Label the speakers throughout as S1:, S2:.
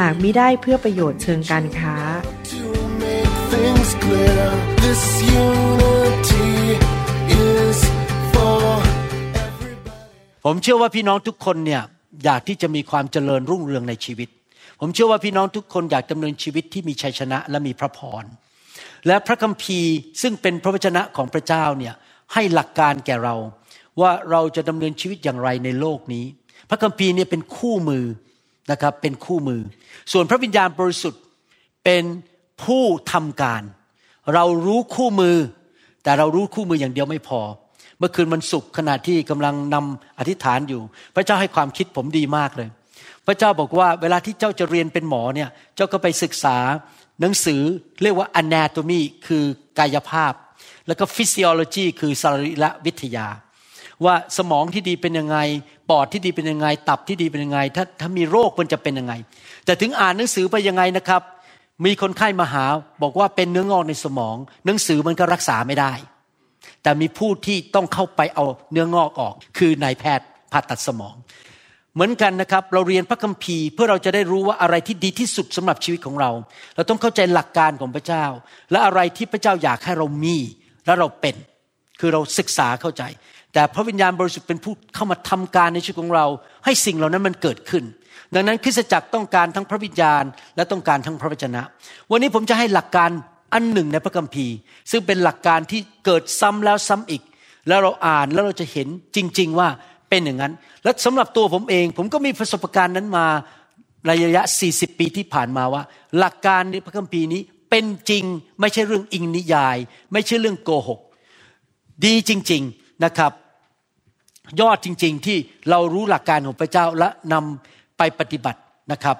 S1: หากมิได้เพื่อประโยชน์เชิงการค้า
S2: ผมเชื่อว่าพี่น้องทุกคนเนี่ยอยากที่จะมีความเจริญรุ่งเรืองในชีวิต ผมเชื่อว่าพี่น้องทุกคนอยากดำเนินชีวิตที่มีชัยชนะและมีพระพร และพระคัมภีร์ซึ่งเป็นพระวจนะของพระเจ้าเนี่ยให้หลักการแก่เรา ว่าเราจะดำเนินชีวิตอย่างไรในโลกนี้ พระคัมภีร์เนี่ยเป็นคู่มือ นะครับเป็นคู่มือ ส่วนพระวิญญาณบริสุทธิ์เป็นผู้ทำการ เรารู้คู่มือ แต่เรารู้คู่มืออย่างเดียวไม่พอ เมื่อคืนวันศุกร์ขณะที่กำลังนำอธิษฐานอยู่ พระเจ้าให้ความคิดผมดีมากเลย พระเจ้าบอกว่าเวลาที่เจ้าจะเรียนเป็นหมอเนี่ยเจ้าก็ไปศึกษาหนังสือเรียกว่า anatomy คือกายภาพ แล้วก็ physiology คือสรีรวิทยา ว่าสมองที่ดีเป็นยังไง ปอดที่ดีเป็นยังไง ตับที่ดีเป็นยังไง ถ้าถ้ามีโรคมันจะเป็นยังไง แต่ถึงอ่านหนังสือไปยังไงนะครับ มีคนไข้มาหาบอกว่าเป็นเนื้องอกในสมอง หนังสือมันก็รักษาไม่ได้ แต่มีผู้ที่ต้องเข้าไปเอาเนื้องอกออก คือนายแพทย์ผ่าตัดสมอง เหมือนกันนะครับ เราเรียนพระคัมภีร์เพื่อเราจะได้รู้ว่าอะไรที่ดีที่สุดสำหรับชีวิตของเรา เราต้องเข้าใจหลักการของพระเจ้า และอะไรที่พระเจ้าอยากให้เรามีและเราเป็นคือเราศึกษาเข้าใจ แต่พระวิญญาณบริสุทธิ์เป็นผู้เข้ามาทำการในชีวิตของเรา ให้สิ่งเหล่านั้นมันเกิดขึ้น ดังนั้นคริสตจักรต้องการทั้งพระวิญญาณ และต้องการทั้งพระวจนะ วันนี้ผมจะให้หลักการอันหนึ่งในพระคัมภีร์ ซึ่งเป็นหลักการที่เกิดซ้ำแล้วซ้ำอีก แล้วเราอ่านแล้วเราจะเห็นจริง ๆว่าเป็นอย่างนั้น และสำหรับตัวผมเอง ผมก็มีประสบการณ์นั้นมาในระยะ 40 ปีที่ผ่านมาว่า หลักการในพระคัมภีร์นี้เป็นจริงไม่ใช่เรื่องอิงนิยาย ไม่ใช่เรื่องโกหก ดีจริง ๆนะครับ ยอดจริง ๆ ที่เรารู้หลักการของพระเจ้าและนำไปปฏิบัตินะครับ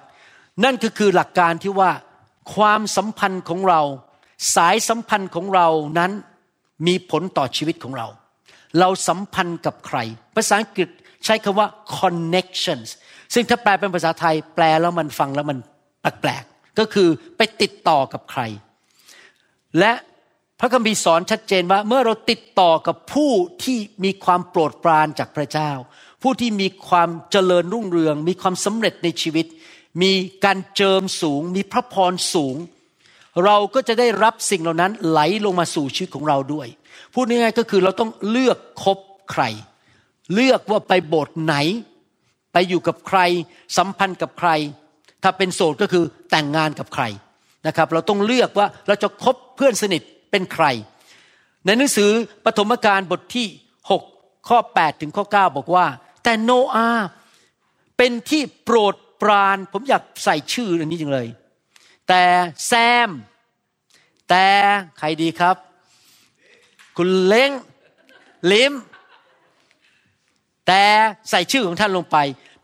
S2: นั่นก็คือหลักการที่ว่าความสัมพันธ์ของเรา สายสัมพันธ์ของเรานั้นมีผลต่อชีวิตของเรา เราสัมพันธ์กับใคร ภาษาอังกฤษใช้คำว่า connections ซึ่งถ้าแปลเป็นภาษาไทยแปลแล้วมันฟังแล้วมันแปลกๆก็คือไปติดต่อกับใคร และ พระคัมภีร์สอนชัดเจนว่าเมื่อเราติดต่อกับผู้ที่มีความโปรดปรานจากพระเจ้า ผู้ที่มีความเจริญรุ่งเรือง มีความสำเร็จในชีวิต มีการเจิมสูง มีพระพรสูง เราก็จะได้รับสิ่งเหล่านั้นไหลลงมาสู่ชีวิตของเราด้วย พูดง่ายๆก็คือเราต้องเลือกคบใคร เลือกว่าไปโบสถ์ไหน ไปอยู่กับใคร สัมพันธ์กับใคร ถ้าเป็นโสดก็คือแต่งงานกับใครนะครับ เราต้องเลือกว่าเราจะคบเพื่อนสนิท เป็นใคร ในหนังสือปฐมกาลบทที่ 6 ข้อ 8 ถึงข้อ 9 บอกว่า แต่โนอาเป็นที่โปรดปรานผมอยากใส่ชื่ออันนี้จังเลย แต่แซม แต่ใครดีครับ คุณเล้งลิมแต่ใส่ชื่อของท่านลงไป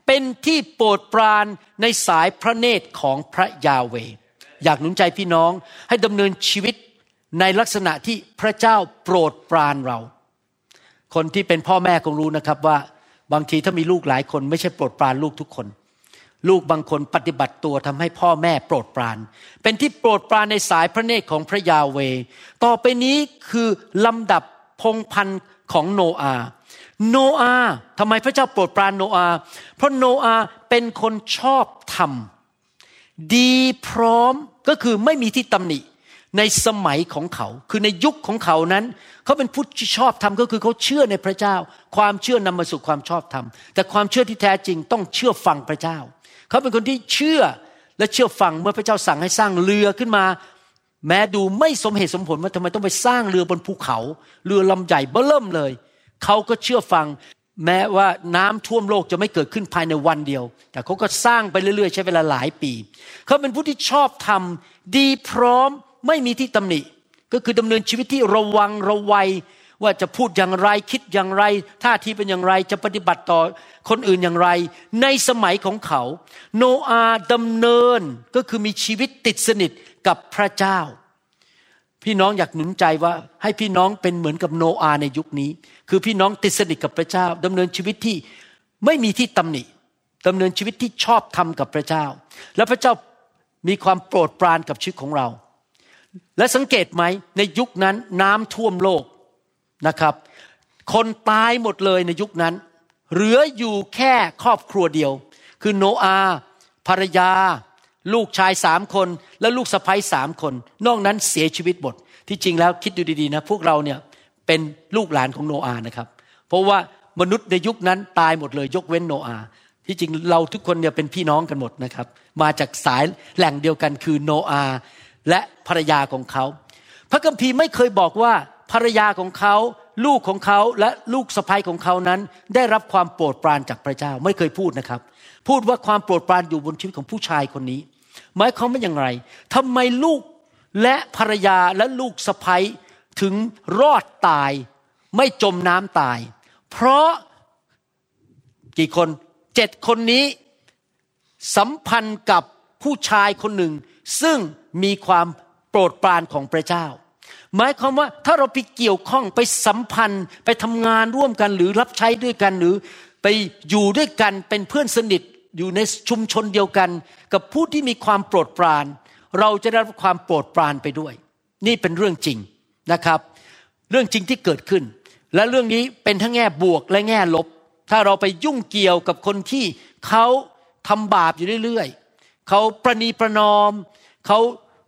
S2: เป็นที่โปรดปรานในสายพระเนตรของพระยาเว อยากหนุนใจพี่น้องให้ดำเนินชีวิต ในลักษณะที่พระเจ้าโปรดปรานเรา คนที่เป็นพ่อแม่คงรู้นะครับว่าบางทีถ้ามีลูกหลายคนไม่ใช่โปรดปรานลูกทุกคน ลูกบางคนปฏิบัติตัวทำให้พ่อแม่โปรดปราน เป็นที่โปรดปรานในสายพระเนตรของพระยาเว ต่อไปนี้คือลำดับพงพันธ์ของโนอาห์โนอาห์ทำไมพระเจ้าโปรดปรานโนอาห์เพราะโนอาห์เป็นคนชอบธรรม ดีพร้อมก็คือไม่มีที่ตำหนิ ในสมัยของเขา คือในยุคของเขานั้น เขาเป็นผู้ที่ชอบธรรมก็คือเขาเชื่อในพระเจ้า ความเชื่อนำมาสู่ความชอบธรรม แต่ความเชื่อที่แท้จริงต้องเชื่อฟังพระเจ้า เขาเป็นคนที่เชื่อและเชื่อฟังเมื่อพระเจ้าสั่งให้สร้างเรือขึ้นมา แม้ดูไม่สมเหตุสมผลว่าทำไมต้องไปสร้างเรือบนภูเขา เรือลำใหญ่เบ้อเริ่มเลย เขาก็เชื่อฟังแม้ว่าน้ำท่วมโลกจะไม่เกิดขึ้นภายในวันเดียว แต่เขาก็สร้างไปเรื่อยๆ ใช้เวลาหลายปี เขาเป็นผู้ที่ชอบทำดีพร้อม ไม่มีที่ตำหนิ ก็คือดำเนินชีวิตที่ระวังระวัยว่าจะพูดอย่างไรคิดอย่างไรท่าทีเป็นอย่างไรจะปฏิบัติต่อคนอื่นอย่างไร ในสมัยของเขา โนอาดำเนินก็คือมีชีวิตติดสนิทกับพระเจ้า พี่น้องอยากหนุนใจว่าให้พี่น้องเป็นเหมือนกับโนอาในยุคนี้ คือพี่น้องติดสนิทกับพระเจ้าดำเนินชีวิตที่ไม่มีที่ตำหนิดำเนินชีวิตที่ชอบทำกับพระเจ้า แล้วพระเจ้ามีความโปรดปรานกับชีวิตของเรา และสังเกตไหมในยุคนั้นน้ำท่วมโลกนะครับ คนตายหมดเลยในยุคนั้น เหลืออยู่แค่ครอบครัวเดียว คือโนอาภรรยา ลูกชายสามคน และลูกสะใภ้สามคน นอกนั้นเสียชีวิตหมด ที่จริงแล้วคิดดูดีๆนะพวกเราเนี่ยเป็นลูกหลานของโนอานะครับ เพราะว่ามนุษย์ในยุคนั้นตายหมดเลย ยกเว้นโนอาที่จริงเราทุกคนเนี่ยเป็นพี่น้องกันหมดนะครับ มาจากสายแหล่งเดียวกันคือโนอา และภรรยาของเขา พระคัมภีร์ไม่เคยบอกว่าภรรยาของเขา ลูกของเขาและลูกสะใภ้ของเขานั้น ได้รับความโปรดปรานจากพระเจ้าไม่เคยพูดนะครับ พูดว่าความโปรดปรานอยู่บนชีวิตของผู้ชายคนนี้ หมายความว่าอย่างไรทำไมลูกและภรรยาและลูกสะใภ้ถึงรอดตายไม่จมน้ำตาย เพราะกี่คนเจ็ดคนนี้สัมพันธ์กับผู้ชายคนหนึ่ง ซึ่งมีความโปรดปรานของพระเจ้า หมายความว่าถ้าเราไปเกี่ยวข้องไปสัมพันธ์ไปทำงานร่วมกันหรือรับใช้ด้วยกันหรือไปอยู่ด้วยกันเป็นเพื่อนสนิทอยู่ในชุมชนเดียวกัน กับผู้ที่มีความโปรดปราน เราจะได้รับความโปรดปรานไปด้วย นี่เป็นเรื่องจริงนะครับ เรื่องจริงที่เกิดขึ้น และเรื่องนี้เป็นทั้งแง่บวกและแง่ลบ ถ้าเราไปยุ่งเกี่ยวกับคนที่เขาทำบาปอยู่เรื่อยๆเขาประนีประนอม เขา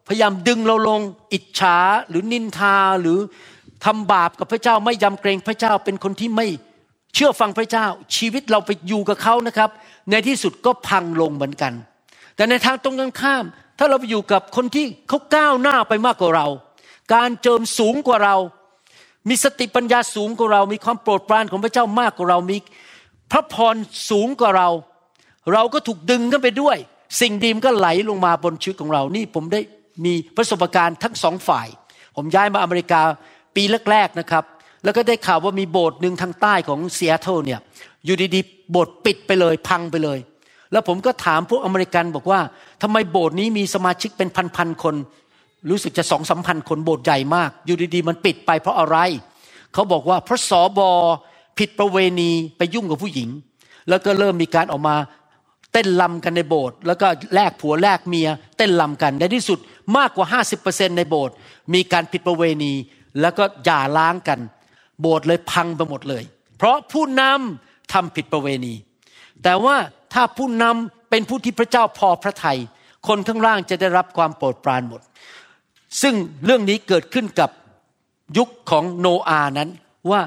S2: พยายามดึงเราลงอิจฉาหรือนินทาหรือทำบาปกับพระเจ้าไม่ยำเกรงพระเจ้าเป็นคนที่ไม่เชื่อฟังพระเจ้า ชีวิตเราไปอยู่กับเขานะครับ ในที่สุดก็พังลงเหมือนกัน แต่ในทางตรงกันข้าม ถ้าเราไปอยู่กับคนที่เขาก้าวหน้าไปมากกว่าเรา การเจิมสูงกว่าเรา มีสติปัญญาสูงกว่าเรา มีความโปรดปรานของพระเจ้ามากกว่าเรามีพระพรสูงกว่าเรา เราก็ถูกดึงกันไปด้วย สิ่งดีมนก็ไหลลงมาบนชีวิตของเรา นี่ผมได้มีประสบการณ์ทั้งสองฝ่าย ผมย้ายมาอเมริกาปีแรกๆนะครับ แล้วก็ได้ข่าวว่ามีโบสถ์หนึ่งทางใต้ของเซียโตรเนี่ย อยู่ดีๆโบสถ์ปิดไปเลยพังไปเลย แล้วผมก็ถามพวกอเมริกันบอกว่าทำไมโบสถ์นี้มีสมาชิกเป็นพันๆคน รู้สึกจะสองสามพันคนโบสถ์ใหญ่มาก อยู่ดีๆมันปิดไปเพราะอะไร เขาบอกว่าเพราะสอบอผิดประเวณีไปยุ่งกับผู้หญิง แล้วก็เริ่มมีการออกมา เต้นลำกันในโบสถ์แล้วก็แลกผัวแลกเมีย เต้นลำกันในที่สุดมากกว่า 50%ในโบสถ์มีการผิดประเวณี แล้วก็หย่าล้างกัน โบสถ์เลยพังไปหมดเลย เพราะผู้นำทำผิดประเวณี แต่ว่าถ้าผู้นำเป็นผู้ที่พระเจ้าพอพระทยัยคนข้างล่างจะได้รับความโปรดปรานหมด ซึ่งเรื่องนี้เกิดขึ้นกับยุคของโนอานั้นว่า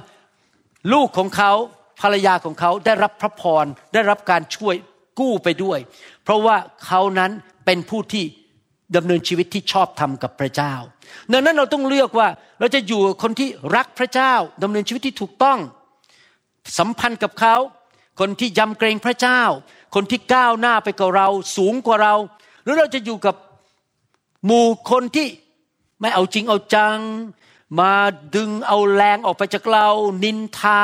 S2: ลูกของเขาภรรยาของเขาได้รับพระพรได้รับการช่วย กู้ไปด้วย เพราะว่าเขานั้นเป็นผู้ที่ดำเนินชีวิตที่ชอบทำกับพระเจ้า ดังนั้นเราต้องเลือกว่าเราจะอยู่กับคนที่รักพระเจ้าดำเนินชีวิตที่ถูกต้อง สัมพันธ์กับเขา คนที่ยำเกรงพระเจ้า คนที่ก้าวหน้าไปกับเราสูงกว่าเรา หรือเราจะอยู่กับหมู่คนที่ไม่เอาจริงเอาจัง มาดึงเอาแรงออกไปจากเรา นินทา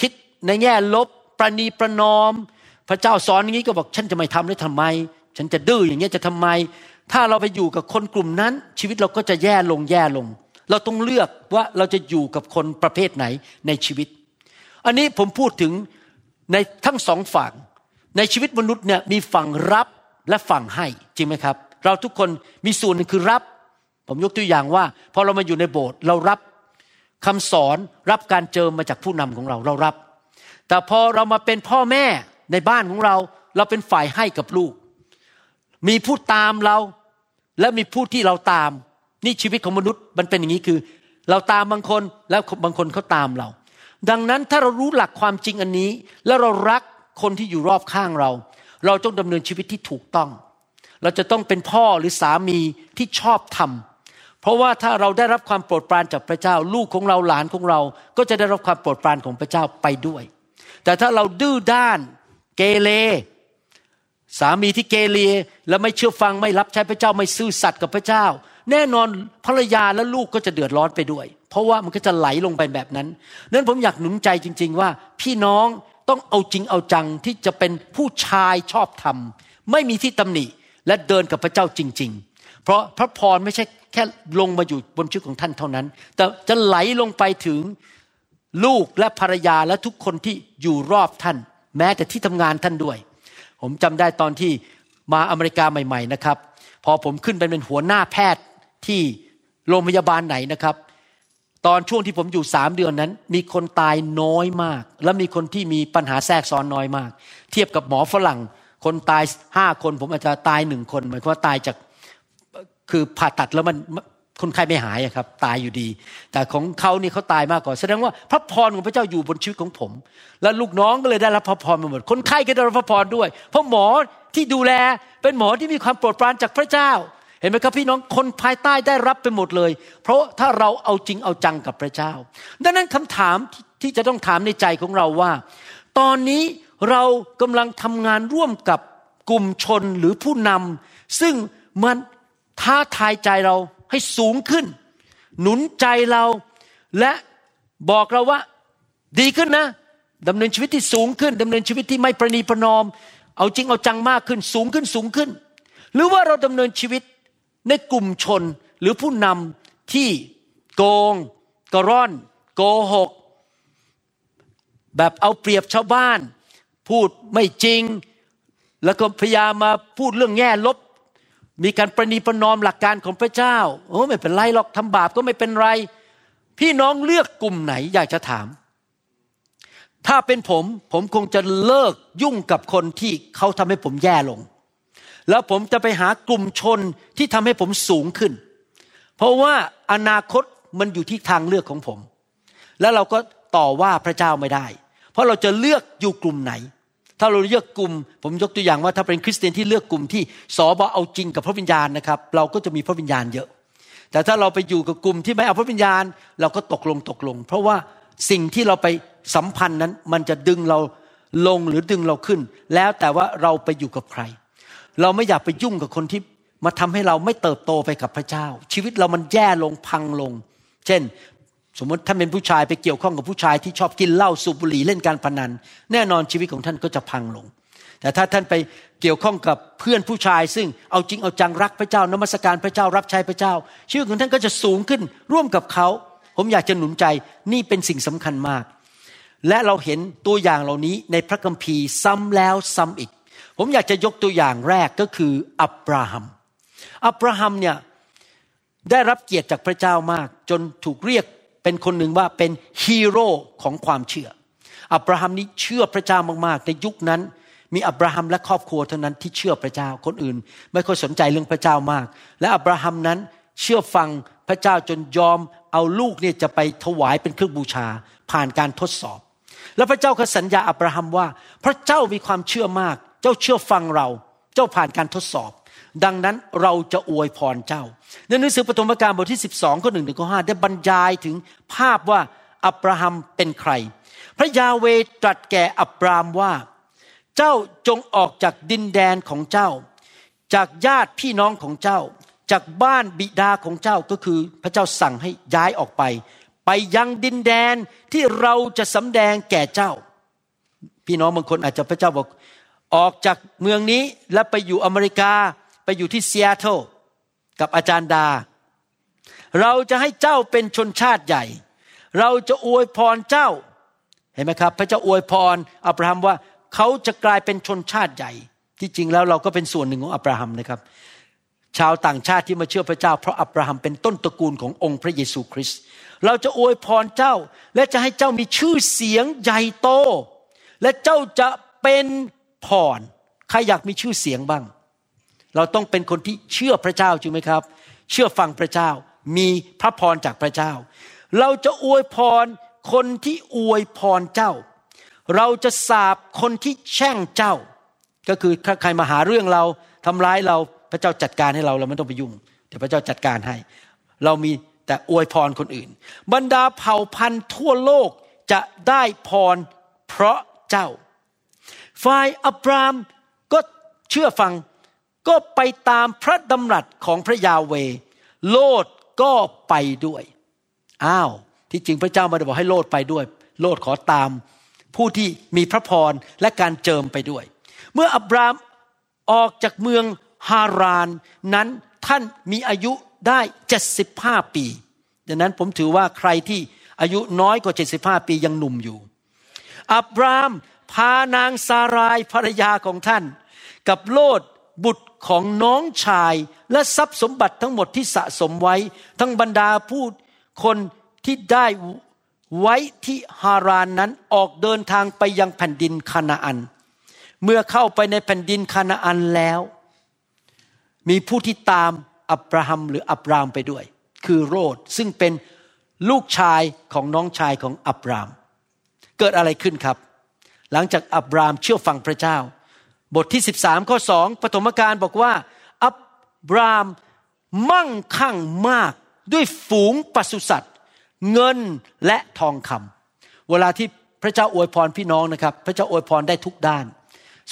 S2: คิดในแง่ลบ ประนีประนอม พระเจ้าสอนอย่างนี้ก็บอกฉันจะไม่ทำได้ทำไม ฉันจะดื้ออย่างเงี้จะทำไม ถ้าเราไปอยู่กับคนกลุ่มนั้น ชีวิตเราก็จะแย่ลงแย่ลง เราต้องเลือกว่าเราจะอยู่กับคนประเภทไหนในชีวิต อันนี้ผมพูดถึงในทั้งสองฝั่ง ในชีวิตมนุษย์เนี่ยมีฝั่งรับและฝั่งให้จริงไหมครับ เราทุกคนมีส่วนหนึงคือรับ ผมยกตัวอย่างว่าพอเรามาอยู่ในโบสถ์เรารับคำสอนรับการเจิมมาจากผู้นำของเราเรารับ แต่พอเรามาเป็นพ่อแม่ ในบ้านของเราเราเป็นฝ่ายให้กับลูก มีผู้ตามเราและมีผู้ที่เราตาม นี่ชีวิตของมนุษย์มันเป็นอย่างนี้คือ เราตามบางคนแล้วบางคนเขาตามเรา ดังนั้นถ้าเรารู้หลักความจริงอันนี้ แล้วเรารักคนที่อยู่รอบข้างเรา เราต้องดำเนินชีวิตที่ถูกต้อง เราจะต้องเป็นพ่อหรือสามีที่ชอบทำเพราะว่าถ้าเราได้รับความโปรดปรานจากพระเจ้า ลูกของเราหลานของเรา ก็จะได้รับความโปรดปรานของพระเจ้าไปด้วย แต่ถ้าเราดื้อด้าน เกเรสามีที่เกเรและไม่เชื่อฟังไม่รับใช้พระเจ้าไม่ซื่อสัตย์กับพระเจ้า แน่นอนภรรยาและลูกก็จะเดือดร้อนไปด้วย เพราะว่ามันก็จะไหลลงไปแบบนั้นนั้นผมอยากหนุนใจจริง ๆ ว่า พี่น้องต้องเอาจริงเอาจังที่จะเป็นผู้ชายชอบธรรม ไม่มีที่ตำหนิและเดินกับพระเจ้าจริง ๆ เพราะพระพรไม่ใช่แค่ลงมาอยู่บนชีวิตของท่านเท่านั้น แต่จะไหลลงไปถึงลูกและภรรยาและทุกคนที่อยู่รอบท่าน แม้แต่ที่ทำงานท่านด้วย ผมจำได้ตอนที่มาอเมริกาใหม่ ๆนะครับ พอผมขึ้นไปเป็นหัวหน้าแพทย์ที่โรงพยาบาลไหนนะครับ ตอนช่วงที่ผมอยู่สามเดือนนั้น มีคนตายน้อยมาก และมีคนที่มีปัญหาแทรกซ้อนน้อยมาก เทียบกับหมอฝรั่ง คนตายห้าคน ผมอาจจะตายหนึ่งคนหมายความว่าตายจากคือผ่าตัดแล้วมัน คนไข้ไม่หายครับ ตายอยู่ดี แต่ของเขานี่เขาตายมากกว่าแสดงว่าพระพรของพระเจ้าอยู่บนชีวิตของผม และลูกน้องก็เลยได้รับพระพรมาหมด คนไข้ก็ได้รับพระพรด้วย เพราะหมอที่ดูแลเป็นหมอที่มีความโปรดปรานจากพระเจ้า เห็นไหมครับพี่น้องคนภายใต้ได้รับไปหมดเลย เพราะถ้าเราเอาจริงเอาจังกับพระเจ้า ดังนั้นคำถามที่จะต้องถามในใจของเราว่า ตอนนี้เรากำลังทำงานร่วมกับกลุ่มชนหรือผู้นำซึ่งมันท้าทายใจเรา ให้สูงขึ้น หนุนใจเราและบอกเราว่าดีขึ้นนะดำเนินชีวิตที่สูงขึ้นดำเนินชีวิตที่ไม่ประนีประนอม เอาจริงเอาจังมากขึ้นสูงขึ้นสูงขึ้น หรือว่าเราดำเนินชีวิตในกลุ่มชนหรือผู้นำที่โกงกระร่อน โกหก แบบเอาเปรียบชาวบ้าน พูดไม่จริง แล้วก็พยายามมาพูดเรื่องแง่ลบ มีการประนีประนอมหลักการของพระเจ้า โอ้ไม่เป็นไรหรอกทำบาปก็ไม่เป็นไร พี่น้องเลือกกลุ่มไหนอยากจะถาม ถ้าเป็นผมผมคงจะเลิกยุ่งกับคนที่เขาทำให้ผมแย่ลง แล้วผมจะไปหากลุ่มชนที่ทำให้ผมสูงขึ้น เพราะว่าอนาคตมันอยู่ที่ทางเลือกของผม แล้วเราก็ต่อว่าพระเจ้าไม่ได้ เพราะเราจะเลือกอยู่กลุ่มไหน ถ้าเราเลือกกลุ่ม ผมยกตัวอย่างว่าถ้าเป็นคริสเตียนที่เลือกกลุ่มที่สอบเอาจริงกับพระวิญญาณนะครับ เราก็จะมีพระวิญญาณเยอะ แต่ถ้าเราไปอยู่กับกลุ่มที่ไม่เอาพระวิญญาณ เราก็ตกลงตกลง เพราะว่าสิ่งที่เราไปสัมพันธ์นั้น มันจะดึงเราลงหรือดึงเราขึ้น แล้วแต่ว่าเราไปอยู่กับใคร เราไม่อยากไปยุ่งกับคนที่มาทำให้เราไม่เติบโตไปกับพระเจ้า ชีวิตเรามันแย่ลงพังลง เช่น สมมติท่านเป็นผู้ชายไปเกี่ยวข้องกับผู้ชายที่ชอบกินเหล้าสูบบุหรี่เล่นการพนัน แน่นอนชีวิตของท่านก็จะพังลง แต่ถ้าท่านไปเกี่ยวข้องกับเพื่อนผู้ชาย ซึ่งเอาจริงเอาจังรักพระเจ้านมัสการพระเจ้ารับใช้พระเจ้า ชีวิตของท่านก็จะสูงขึ้นร่วมกับเขา ผมอยากจะหนุนใจนี่เป็นสิ่งสำคัญมาก และเราเห็นตัวอย่างเหล่านี้ในพระคัมภีร์ซ้ำแล้วซ้ำอีก ผมอยากจะยกตัวอย่างแรกก็คืออับราฮัม อับราฮัมเนี่ยได้รับเกียรติจากพระเจ้ามาก จนถูกเรียก เป็นคนหนึ่งว่าเป็นฮีโร่ของความเชื่อ อับราฮัมนี้เชื่อพระเจ้ามากๆ ในยุคนั้น มีอับราฮัมและครอบครัวเท่านั้นที่เชื่อพระเจ้าคนอื่น ไม่ค่อยสนใจเรื่องพระเจ้ามาก และอับราฮัมนั้นเชื่อฟังพระเจ้าจนยอมเอาลูกเนี่ยจะไปถวายเป็นเครื่องบูชาผ่านการทดสอบ แล้วพระเจ้าก็สัญญาอับราฮัมว่า พระเจ้ามีความเชื่อมาก เจ้าเชื่อฟังเรา เจ้าผ่านการทดสอบ ดังนั้นเราจะอวยพรเจ้า ในหนังสือปฐมกาลบทที่ 12 ข้อหนึ่งถึงข้อห้าได้บรรยายถึงภาพว่าอับราฮัมเป็นใคร พระยาเวตรัสแก่อับรามว่า เจ้าจงออกจากดินแดนของเจ้า จากญาติพี่น้องของเจ้า จากบ้านบิดาของเจ้าก็คือพระเจ้าสั่งให้ย้ายออกไป ไปยังดินแดนที่เราจะสำแดงแก่เจ้า พี่น้องบางคนอาจจะพระเจ้าบอกออกจากเมืองนี้แล้วไปอยู่อเมริกา ไปอยู่ที่ซีแอตเทิลกับอาจารย์ดา เราจะให้เจ้าเป็นชนชาติใหญ่ เราจะอวยพรเจ้า เห็นไหมครับ พระเจ้าอวยพรอับราฮัมว่าเขาจะกลายเป็นชนชาติใหญ่ ที่จริงแล้วเราก็เป็นส่วนหนึ่งของอับราฮัมนะครับ ชาวต่างชาติที่มาเชื่อพระเจ้า เพราะอับราฮัมเป็นต้นตระกูลขององค์พระเยซูคริสต์เราจะอวยพรเจ้า และจะให้เจ้ามีชื่อเสียงใหญ่โต และเจ้าจะเป็นพรใครอยากมีชื่อเสียงบ้าง เราต้องเป็นคนที่เชื่อพระเจ้าจริงไหมครับ เชื่อฟังพระเจ้า มีพระพรจากพระเจ้า เราจะอวยพรคนที่อวยพรเจ้า เราจะสาบคนที่แช่งเจ้า ก็คือใครมาหาเรื่องเราทำร้ายเราพระเจ้าจัดการให้เราเราไม่ต้องไปยุ่งเดี๋ยวพระเจ้าจัดการให้ เรามีแต่อวยพรคนอื่น บรรดาเผ่าพันธุ์ทั่วโลกจะได้พรเพราะเจ้า ฝ่ายอับรามก็เชื่อฟัง ก็ไปตามพระดำรัสของพระยาเว โลดก็ไปด้วย อ้าว ที่จริงพระเจ้าไมาได้บอกให้โลดไปด้วย โลดขอตาม ผู้ที่มีพระพรและการเจิมไปด้วย เมื่ออับรามออกจากเมืองฮารานนั้นท่านมีอายุได้75ปี ดังนั้นผมถือว่าใครที่อายุน้อยกว่า 75 ปียังหนุ่มอยู่ อับรามพานางซารายภรรยาของท่าน กับโลดบุตร ของน้องชายและทรัพย์สมบัติทั้งหมดที่สะสมไว้ ทั้งบรรดาผู้คนที่ได้ไว้ที่ฮารานนั้นออกเดินทางไปยังแผ่นดินคานาอัน เมื่อเข้าไปในแผ่นดินคานาอันแล้ว มีผู้ที่ตามอับราฮัมหรืออับรามไปด้วย คือโรดซึ่งเป็นลูกชายของน้องชายของอับราม เกิดอะไรขึ้นครับ หลังจากอับรามเชื่อฟังพระเจ้า บทที่ 13 ข้อ 2ปฐมกาลบอกว่า อับรามมั่งคั่งมากด้วยฝูงปศุสัตว์ เงินและทองคำเวลาที่พระเจ้าอวยพรพี่น้องนะครับ พระเจ้าอวยพรได้ทุกด้าน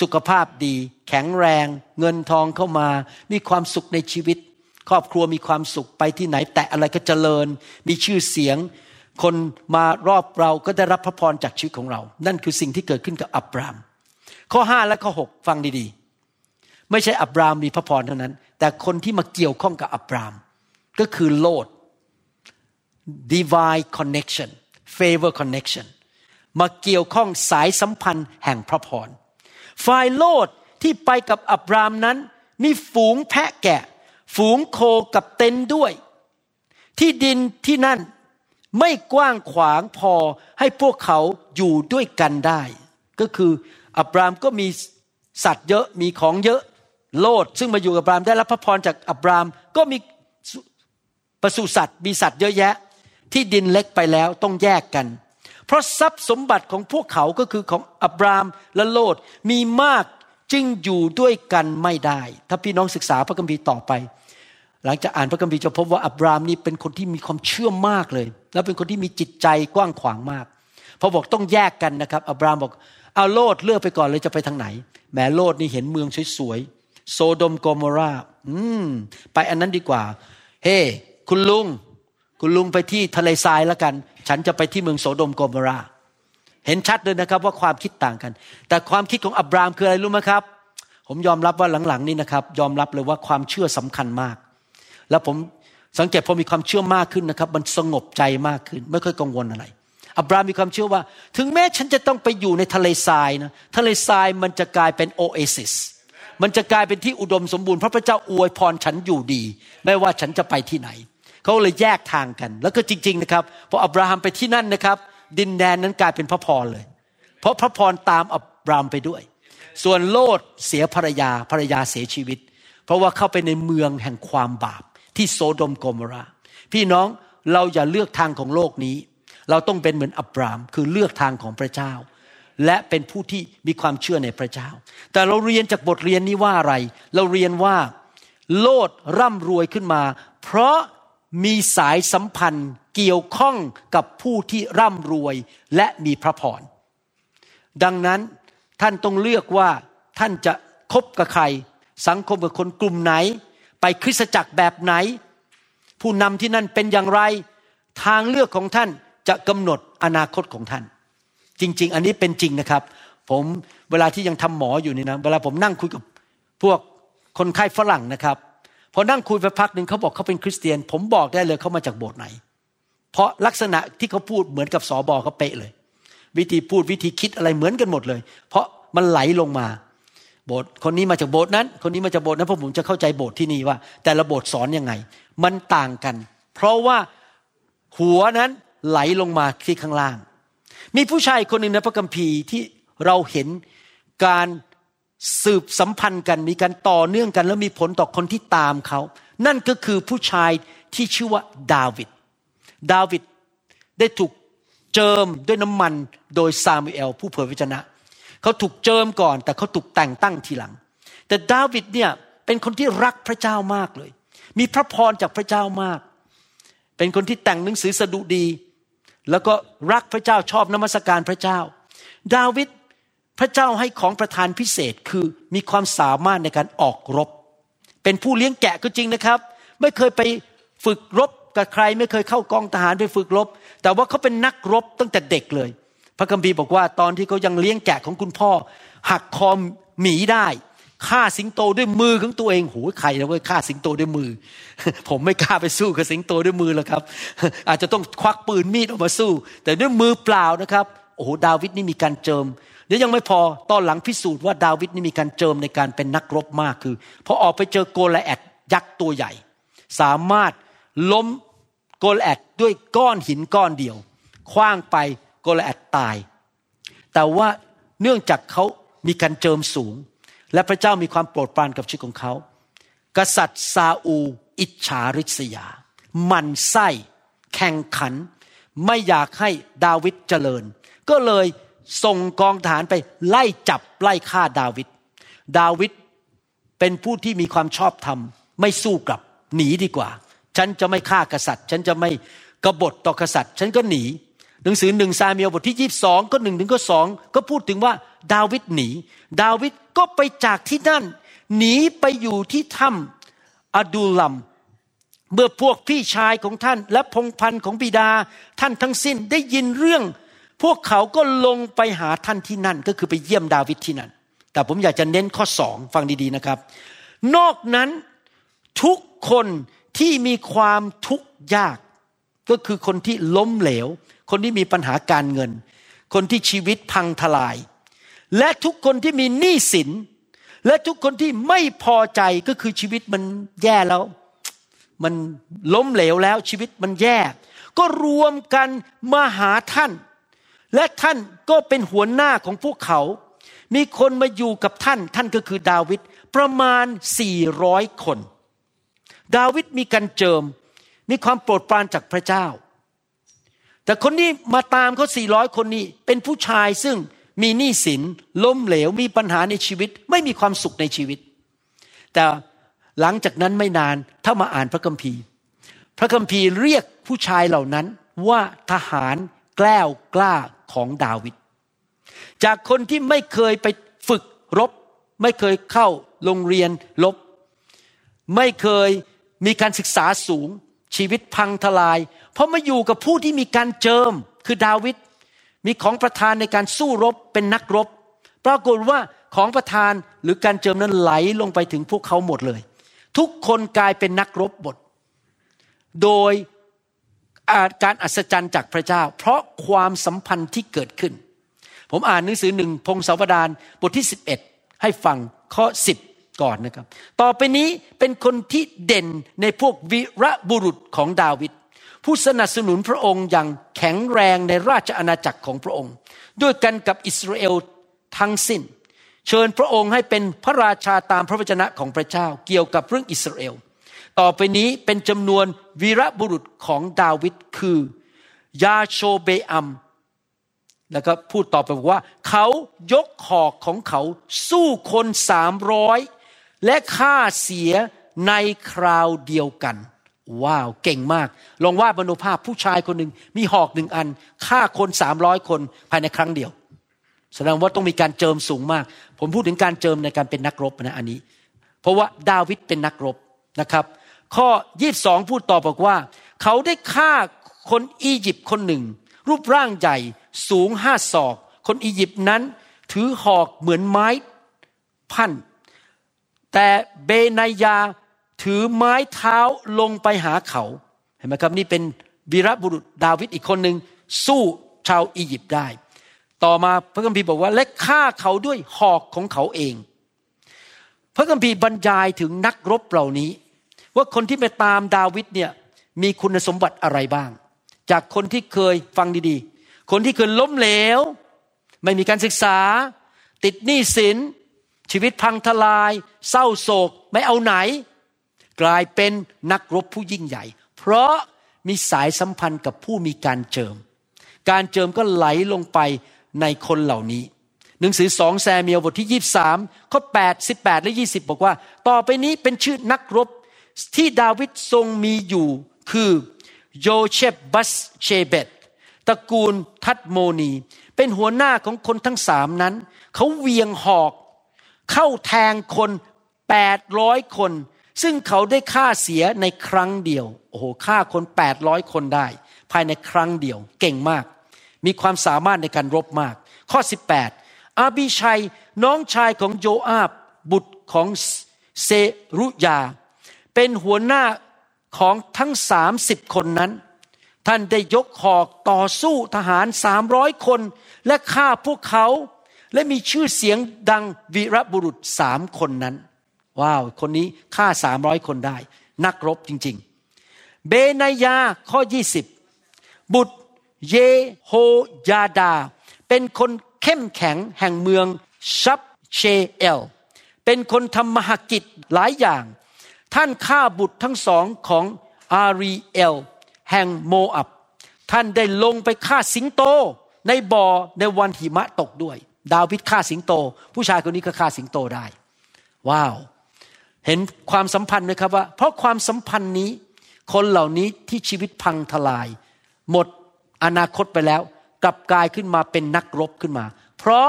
S2: สุขภาพดี แข็งแรง เงินทองเข้ามา มีความสุขในชีวิต ครอบครัวมีความสุขไปที่ไหน แต่อะไรก็เจริญ มีชื่อเสียง คนมารอบเราก็ได้รับพระพรจากชีวิตของเรา นั่นคือสิ่งที่เกิดขึ้นกับอับราม ข้อ 5 และข้อ 6 ฟังดีๆ ไม่ใช่อับรามมีพระพรเท่านั้น แต่คนที่มาเกี่ยวข้องกับอับราม ก็คือโลด divine connection favor connection มาเกี่ยวข้องสายสัมพันธ์แห่งพระพรฝ่ายโลดที่ไปกับอับรามนั้น มีฝูงแพะแกะ ฝูงโคกับเต็นด้วย ที่ดินที่นั่นไม่กว้างขวางพอให้พวกเขาอยู่ด้วยกันได้ ก็คือ อับรามก็มีสัตว์เยอะมีของเยอะ โลดซึ่งมาอยู่กับอับรามได้รับพระพรจากอับรามก็มีปศุสัตว์มีสัตว์เยอะแยะ ที่ดินเล็กไปแล้วต้องแยกกัน เพราะทรัพย์สมบัติของพวกเขาก็คือของอับรามและโลดมีมากจึงอยู่ด้วยกันไม่ได้ ถ้าพี่น้องศึกษาพระคัมภีร์ต่อไป หลังจากอ่านพระคัมภีร์จะพบว่าอับรามนี่เป็นคนที่มีความเชื่อมากเลย แล้วเป็นคนที่มีจิตใจกว้างขวางมากพอบอกต้องแยกกันนะครับ อับรามบอก เอาโลดเลือกไปก่อนเลยจะไปทางไหนแหมโลดนี่เห็นเมืองสวยๆโซโดมโกมอราอืม ไปอันนั้นดีกว่า เฮ้คุณลุง คุณลุงไปที่ทะเลทรายแล้วกัน ฉันจะไปที่เมืองโสโดมโกมอราเห็นชัดเลยนะครับว่าความคิดต่างกัน แต่ความคิดของอับรามคืออะไรรู้ไหมครับ ผมยอมรับว่าหลังๆ นี้นะครับ ยอมรับเลยว่าความเชื่อสำคัญมาก แล้วผมสังเกตพอมีความเชื่อมากขึ้นนะครับ มันสงบใจมากขึ้น ไม่ค่อยกังวลอะไร อับรามมีความเชื่อว่า ถึงแม้ฉันจะต้องไปอยู่ในทะเลทรายนะทะเลทรายมันจะกลายเป็นโอเอซิสมันจะกลายเป็นที่อุดมสมบูรณ์พระพเจ้าอวยพรฉันอยู่ดี ไม่ว่าฉันจะไปที่ไหน เขาเลยแยกทางกัน แล้วก็จริง ๆนะครับพออับราฮัมไปที่นั่นนะครับ ดินแดนนั้นกลายเป็นพระพรเลย เพราะพระพรตามอับรามไปด้วย ส่วนโลดเสียภรรยาภรรยาเสียชีวิต เพราะว่าเข้าไปในเมืองแห่งความบาปที่โซโดมโกมรา พี่น้องเราอย่าเลือกทางของโลกนี้ เราต้องเป็นเหมือนอับราม คือเลือกทางของพระเจ้า และเป็นผู้ที่มีความเชื่อในพระเจ้า แต่เราเรียนจากบทเรียนนี้ว่าอะไร เราเรียนว่าโลดร่ำรวยขึ้นมา เพราะมีสายสัมพันธ์เกี่ยวข้องกับผู้ที่ร่ำรวยและมีพระพรดังนั้นท่านต้องเลือกว่าท่านจะคบกับใคร สังคมกับคนกลุ่มไหน ไปคริสตจักรแบบไหน ผู้นำที่นั่นเป็นอย่างไร ทางเลือกของท่าน จะกำหนดอนาคตของท่าน จริง ๆ อันนี้เป็นจริงนะครับ ผมเวลาที่ยังทำหมออยู่นี่นะเวลาผมนั่งคุยกับพวกคนไข้ฝรั่งนะครับพอนั่งคุยไปพักหนึ่งเขาบอกเขาเป็นคริสเตียน ผมบอกได้เลยเขามาจากโบสถ์ไหน เพราะลักษณะที่เขาพูดเหมือนกับสอบอเขาเป๊ะเลย วิธีพูดวิธีคิดอะไรเหมือนกันหมดเลย เพราะมันไหลลงมาโบสถ์คนนี้มาจากโบสถ์นั้น คนนี้มาจากโบสถ์นั้นเพราะผมจะเข้าใจโบสถ์ที่นี่ว่า แต่ละโบสถ์สอนยังไง มันต่างกัน เพราะว่าหัวนั้น ไหลลงมาที่ข้างล่าง มีผู้ชายคนหนึ่งในพระคัมภีร์ที่เราเห็นการสืบสัมพันธ์กันมีการต่อเนื่องกันแล้วมีผลต่อคนที่ตามเขา นั่นก็คือผู้ชายที่ชื่อว่าดาวิด ดาวิดได้ถูกเจิมด้วยน้ำมันโดยซามูเอล ผู้เผยพระชนะ เขาถูกเจิมก่อน แต่เขาถูกแต่งตั้งทีหลัง แต่ดาวิดเนี่ยเป็นคนที่รักพระเจ้ามากเลย มีพระพรจากพระเจ้ามาก เป็นคนที่แต่งหนังสือสดุดี แล้วก็รักพระเจ้าชอบนมัสการพระเจ้า ดาวิดพระเจ้าให้ของประทานพิเศษคือมีความสามารถในการออกรบ เป็นผู้เลี้ยงแกะก็จริงนะครับ ไม่เคยไปฝึกรบกับใครไม่เคยเข้ากองทหารไปฝึกรบ แต่ว่าเขาเป็นนักรบตั้งแต่เด็กเลย พระคัมภีร์บอกว่าตอนที่เขายังเลี้ยงแกะของคุณพ่อ หักคอหมีได้ ฆ่าสิงโตด้วยมือของตัวเองโหใครนะเว้ยฆ่าสิงโตด้วยมือ ผมไม่กล้าไปสู้กับสิงโตด้วยมือหรอกครับ อาจจะต้องควักปืนมีดออกมาสู้ แต่ด้วยมือเปล่านะครับโอ้โหดาวิดนี่มีการเจิมเดี๋ยวยังไม่พอตอนหลังพิสูจน์ว่าดาวิดนี่มีการเจิมในการเป็นนักรบมากคือพอออกไปเจอโกลิแอทยักษ์ตัวใหญ่ สามารถล้มโกลิแอทด้วยก้อนหินก้อนเดียวคว้างไปโกลิแอทตาย แต่ว่าเนื่องจากเขามีการเจิมสูง และพระเจ้ามีความโปรดปรานกับชีวิตของเขา กษัตริย์ซาอู อิจฉาริษยา มันไส้ แข่งขัน ไม่อยากให้ดาวิดเจริญ ก็เลยส่งกองทหารไปไล่จับไล่ฆ่าดาวิด ดาวิดเป็นผู้ที่มีความชอบธรรม ไม่สู้กลับ หนีดีกว่า ฉันจะไม่ฆ่ากษัตริย์ ฉันจะไม่กบฏต่อกษัตริย์ ฉันก็หนี หนังสือหนึ่งซาเมียลบทที่ยีบสองก็หนึ่งถึงก็สองก็พูดถึงว่าดาวิดหนี ดาวิดก็ไปจากที่นั่น หนีไปอยู่ที่ถ้ำอดูลัมเมื่อพวกพี่ชายของท่าน และพงพันธ์ของบิดาท่านทั้งสิ้นได้ยินเรื่อง พวกเขาก็ลงไปหาท่านที่นั่น ก็คือไปเยี่ยมดาวิดที่นั่น แต่ผมอยากจะเน้นข้อสองฟังดีๆนะครับ นอกนั้นทุกคนที่มีความทุกข์ยาก ก็คือคนที่ล้มเหลว คนที่มีปัญหาการเงิน คนที่ชีวิตพังทลาย และทุกคนที่มีหนี้สิน และทุกคนที่ไม่พอใจก็คือชีวิตมันแย่แล้ว มันล้มเหลวแล้วชีวิตมันแย่ ก็รวมกันมาหาท่าน และท่านก็เป็นหัวหน้าของพวกเขา มีคนมาอยู่กับท่าน ท่านก็คือดาวิดประมาณ 400 คน ดาวิดมีการเจิมมีความโปรดปรานจากพระเจ้า แต่คนที่มาตามเขา400 คนนี้เป็นผู้ชายซึ่งมีหนี้สินล้มเหลวมีปัญหาในชีวิต ไม่มีความสุขในชีวิต แต่หลังจากนั้นไม่นานถ้ามาอ่านพระคัมภีร์ พระคัมภีร์เรียกผู้ชายเหล่านั้นว่าทหารแกล้วกล้าของดาวิดจากคนที่ไม่เคยไปฝึกรบ ไม่เคยเข้าโรงเรียนรบ ไม่เคยมีการศึกษาสูง ชีวิตพังทลาย เพราะมาอยู่กับผู้ที่มีการเจิมคือดาวิดมีของประทานในการสู้รบเป็นนักรบ ปรากฏว่าของประทานหรือการเจิมนั้นไหลลงไปถึงพวกเขาหมดเลย ทุกคนกลายเป็นนักรบหมดโดยาการอัศจรรย์จากพระเจ้า เพราะความสัมพันธ์ที่เกิดขึ้น ผมอ่านหนังสือหนึ่งพงศาวดารบทที่ 11 ให้ฟังข้อ 10 ก่อนนะครับ ต่อไปนี้เป็นคนที่เด่นในพวกวีรบุรุษของดาวิดผู้สนับสนุนพระองค์อย่างแข็งแรงในราชอาณาจักรของพระองค์ ด้วยกันกับอิสราเอลทั้งสิ้น เชิญพระองค์ให้เป็นพระราชาตามพระวจนะของพระเจ้าเกี่ยวกับเรื่องอิสราเอล ต่อไปนี้เป็นจำนวนวีรบุรุษของดาวิดคือยาโชเบอัมแล้วก็พูดต่อไปบอกว่า เขายกหอกของเขาสู้คนสามร้อย และฆ่าเสียในคราวเดียวกัน ว้าวเก่งมาก ลองวาดบรรณภาพผู้ชายคนหนึ่งมีหอกหนึ่งอันฆ่าคนสามร้อยคนภายในครั้งเดียว แสดงว่าต้องมีการเจิมสูงมาก ผมพูดถึงการเจิมในการเป็นนักรบนะอันนี้ เพราะว่าดาวิดเป็นนักรบนะครับ ข้อ22พูดต่อบอกว่า เขาได้ฆ่าคนอียิปต์คนหนึ่ง รูปร่างใหญ่สูงห้าศอก คนอียิปต์นั้น ถือหอกเหมือนไม้พัน แต่เบนายาถือไม้เท้าลงไปหาเขา เห็นไหมครับนี่เป็นวีรบุรุษดาวิดอีกคนหนึ่งสู้ชาวอียิปต์ได้ ต่อมาพระคัมภีร์บอกว่าและฆ่าเขาด้วยหอกของเขาเอง พระคัมภีร์บรรยายถึงนักรบเหล่านี้ ว่าคนที่ไปตามดาวิดเนี่ยมีคุณสมบัติอะไรบ้าง จากคนที่เคยฟังดีๆ คนที่เคยล้มเหลว ไม่มีการศึกษา ติดหนี้สิน ชีวิตพังทลาย เศร้าโศกไม่เอาไหน กลายเป็นนักรบผู้ยิ่งใหญ่ เพราะมีสายสัมพันธ์กับผู้มีการเจิม การเจิมก็ไหลลงไปในคนเหล่านี้ หนังสือสองแซมเมียลบทที่ 23ข้อ8 18 และ 20 บอกว่า ต่อไปนี้เป็นชื่อนักรบที่ดาวิดทรงมีอยู่คือโยเชบบัสเชเบธตระกูลทัคโมนี เป็นหัวหน้าของคนทั้งสามนั้น เขาเหวี่ยงหอก เข้าแทงคนแปดร้อยคน ซึ่งเขาได้ฆ่าเสียในครั้งเดียว โอ้โหฆ่าคน800คนได้ ภายในครั้งเดียว เก่งมาก มีความสามารถในการรบมาก ข้อ 18 อาบิชัยน้องชายของโยอาบบุตรของเซรุยา เป็นหัวหน้าของทั้งสามสิบคนนั้น ท่านได้ยกหอกต่อสู้ทหารสามร้อยคน และฆ่าพวกเขา และมีชื่อเสียงดังวีรบุรุษสามคนนั้น ว้าว คนนี้ฆ่าสามร้อยคนได้ นักรบจริง ๆ เบนายาข้อ20บุตรเยโฮยาดา เป็นคนเข้มแข็งแห่งเมืองชับเชเอล เป็นคนทำมหกิจหลายอย่าง ท่านฆ่าบุตรทั้งสองของอารีเอล แห่งโมอับ ท่านได้ลงไปฆ่าสิงโตในบ่อในวันหิมะตกด้วย ดาวิดฆ่าสิงโต ผู้ชายคนนี้ก็ฆ่าสิงโตได้ ว้าว เห็นความสัมพันธ์ไหมครับว่า เพราะความสัมพันธ์นี้ คนเหล่านี้ที่ชีวิตพังทลาย หมดอนาคตไปแล้ว กลับกลายขึ้นมาเป็นนักรบขึ้นมา เพราะ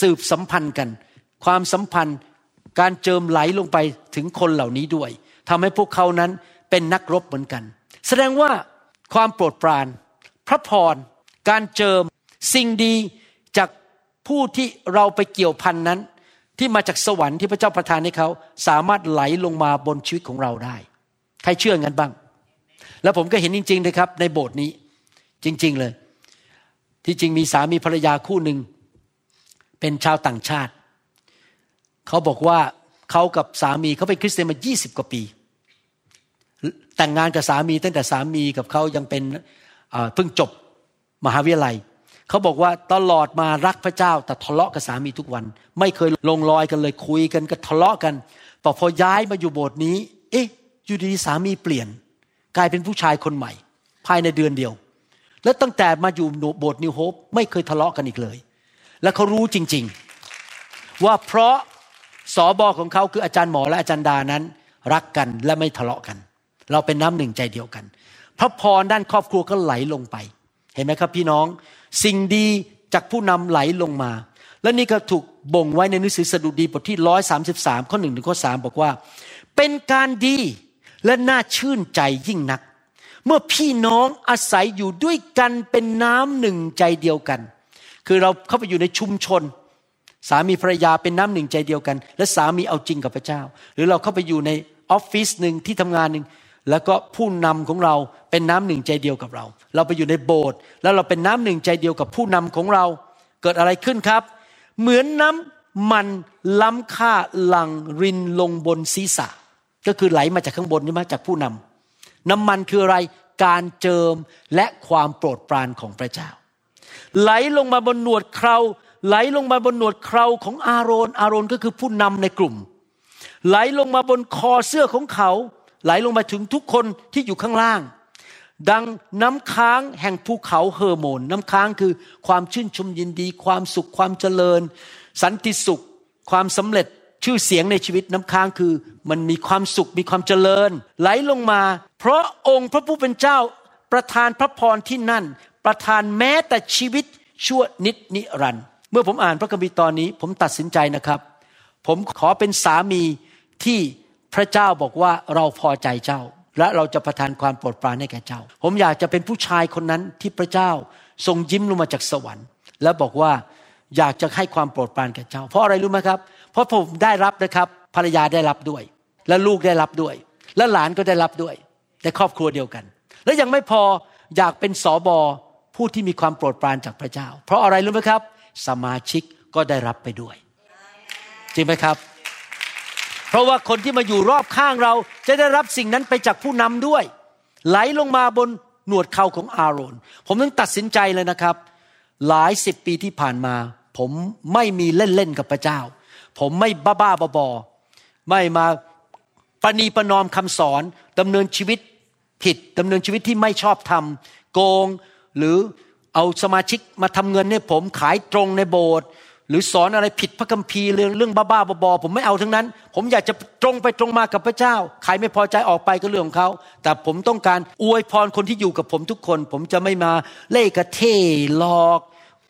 S2: สืบสัมพันธ์กัน ความสัมพันธ์การเจิมไหลลงไปถึงคนเหล่านี้ด้วยทำให้พวกเขานั้นเป็นนักรบเหมือนกัน แสดงว่าความโปรดปราน พระพร การเจิม สิ่งดี ผู้ที่เราไปเกี่ยวพันนั้น ที่มาจากสวรรค์ที่พระเจ้าประทานให้เขา สามารถไหลลงมาบนชีวิตของเราได้ ใครเชื่องั้นบ้าง แล้วผมก็เห็นจริงๆนะครับ ในโบสถ์นี้ จริง ๆเลย ที่จริงมีสามีภรรยาคู่หนึ่งเป็นชาวต่างชาติ เขาบอกว่าเขากับสามีเขาเป็นคริสเตียนมา 20 กว่าปี แต่งงานกับสามีตั้งแต่สามีกับเขายังเป็นเอ่อเพิ่งจบมหาวิทยาลัย เขาบอกว่าตลอดมารักพระเจ้า แต่ทะเลาะกับสามีทุกวัน ไม่เคยลงรอยกันเลยคุยกันก็ทะเลาะกันพอพอย้ายมาอยู่โบสถ์นี้ เอ๊ะอยู่ดีสามีเปลี่ยน กลายเป็นผู้ชายคนใหม่ ภายในเดือนเดียว และตั้งแต่มาอยู่โบสถ์นิวโฮปไม่เคยทะเลาะกันอีกเลย และเขารู้จริง ๆ ว่าเพราะสอบอของเขาคืออาจารย์หมอและอาจารย์ดานั้น รักกันและไม่ทะเลาะกัน เราเป็นน้ำหนึ่งใจเดียวกัน พระพรด้านครอบครัวก็ไหลลงไป เห็นไหมครับพี่น้อง สิ่งดีจากผู้นำไหลลงมา และนี่ก็ถูกบ่งไว้ในหนังสือสดุดีบทที่ร้อยสาสิบสามข้อหนึ่งถึงข้อสามบอกว่า เป็นการดีและน่าชื่นใจยิ่งนัก เมื่อพี่น้องอาศัยอยู่ด้วยกันเป็นน้ำหนึ่งใจเดียวกัน คือเราเข้าไปอยู่ในชุมชน สามีภรรยาเป็นน้ำหนึ่งใจเดียวกัน และสามีเอาจริงกับพระเจ้า หรือเราเข้าไปอยู่ในออฟฟิศหนึ่งที่ทำงานหนึ่ง แล้วก็ผู้นำของเราเป็นน้ำหนึ่งใจเดียวกับเรา เราไปอยู่ในโบสถ์แล้วเราเป็นน้ำหนึ่งใจเดียวกับผู้นำของเรา เกิดอะไรขึ้นครับ เหมือนน้ำมันล้ำค่าหลังรินลงบนศีรษะ ก็คือไหลมาจากข้างบนใช่ไหมจากผู้นำน้ำมันคืออะไรการเจิมและความโปรดปรานของพระเจ้า ไหลลงมาบนหนวดเคราไหลลงมาบนหนวดเคราของอาโรนอาโรนก็คือผู้นำในกลุ่ม ไหลลงมาบนคอเสื้อของเขา ไหลลงมาถึงทุกคนที่อยู่ข้างล่าง ดังน้ำค้างแห่งภูเขาเฮอร์โมน น้ำค้างคือความชื่นชมยินดี ความสุขความเจริญ สันติสุข ความสำเร็จชื่อเสียงในชีวิตน้ำค้างคือ มันมีความสุขมีความเจริญ ไหลลงมา เพราะองค์พระผู้เป็นเจ้าประทานพระพรที่นั่น ประทานแม้แต่ชีวิตชั่วนิดนิรันด์เมื่อผมอ่านพระคัมภีร์ตอนนี้ ผมตัดสินใจนะครับ ผมขอเป็นสามีที่ พระเจ้าบอกว่าเราพอใจเจ้า และเราจะประทานความโปรดปรานให้แก่เจ้า ผมอยากจะเป็นผู้ชายคนนั้นที่พระเจ้าทรงยิ้มลงมาจากสวรรค์ แล้วบอกว่าอยากจะให้ความโปรดปรานแก่เจ้า เพราะอะไรรู้ไหมครับ เพราะผมได้รับนะครับภรรยาได้รับด้วย และลูกได้รับด้วย และหลานก็ได้รับด้วยในครอบครัวเดียวกัน และยังไม่พออยากเป็นสอบอผู้ที่มีความโปรดปรานจากพระเจ้า เพราะอะไรรู้ไหมครับ สมาชิกก็ได้รับไปด้วย จริงไหมครับ เพราะว่าคนที่มาอยู่รอบข้างเราจะได้รับสิ่งนั้นไปจากผู้นำด้วย ไหลลงมาบนหนวดเข่าของอาโรน ผมต้องตัดสินใจเลยนะครับ หลายสิบปีที่ผ่านมา ผมไม่มีเล่นๆกับพระเจ้า ผมไม่บ้าๆบอๆไม่มาปณีประนอมคำสอนดำเนินชีวิตผิดดำเนินชีวิตที่ไม่ชอบทำโกงหรือเอาสมาชิกมาทำเงินให้ผมขายตรงในโบสถ์ หรือสอนอะไรผิดพระคัมภีร์เรื่องเรื่องบ้าๆบอๆผมไม่เอาทั้งนั้น ผมอยากจะตรงไปตรงมากับพระเจ้า ใครไม่พอใจออกไปก็เรื่องของเขา แต่ผมต้องการอวยพรคนที่อยู่กับผมทุกคน ผมจะไม่มาเล่กระเท่หลอก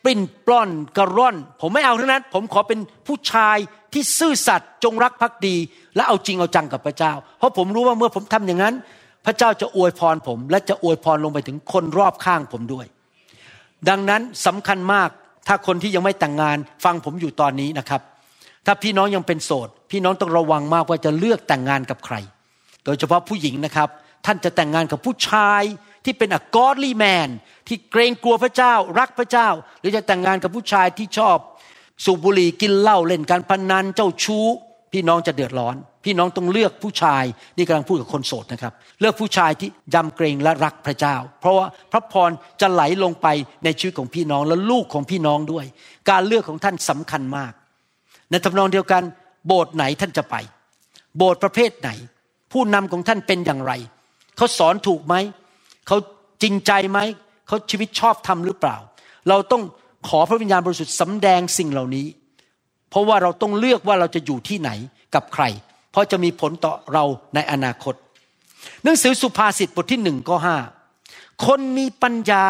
S2: ปิ้นปล้อนกระร่อน ผมไม่เอาทั้งนั้น ผมขอเป็นผู้ชายที่ซื่อสัตย์จงรักภักดี และเอาจริงเอาจังกับพระเจ้า เพราะผมรู้ว่าเมื่อผมทำอย่างนั้น พระเจ้าจะอวยพรผม และจะอวยพรลงไปถึงคนรอบข้างผมด้วย ดังนั้นสำคัญมาก ถ้าคนที่ยังไม่แต่งงานฟังผมอยู่ตอนนี้นะครับ ถ้าพี่น้องยังเป็นโสด พี่น้องต้องระวังมากว่าจะเลือกแต่งงานกับใคร โดยเฉพาะผู้หญิงนะครับ ท่านจะแต่งงานกับผู้ชายที่เป็น a godly man ที่เกรงกลัวพระเจ้า รักพระเจ้า หรือจะแต่งงานกับผู้ชายที่ชอบ สูบบุหรี่กินเหล้าเล่นการพนันเจ้าชู้ พี่น้องจะเดือดร้อน พี่น้องต้องเลือกผู้ชายนี่กำลังพูดกับคนโสดนะครับ เลือกผู้ชายที่ยำเกรงและรักพระเจ้า เพราะว่าพระพรจะไหลลงไปในชีวิตของพี่น้องและลูกของพี่น้องด้วย การเลือกของท่านสำคัญมาก ในทำนองเดียวกัน โบสถ์ไหนท่านจะไป โบสถ์ประเภทไหน ผู้นำของท่านเป็นอย่างไร เขาสอนถูกไหมเขาจริงใจไหมเขาชีวิตชอบทำหรือเปล่า เราต้องขอพระวิญญาณบริสุทธิ์สำแดงสิ่งเหล่านี้ เพราะว่าเราต้องเลือกว่าเราจะอยู่ที่ไหนกับใคร เพราะจะมีผลต่อเราในอนาคต หนังสือสุภาษิตบทที่หนึ่งข้อห้าคนมีปัญญา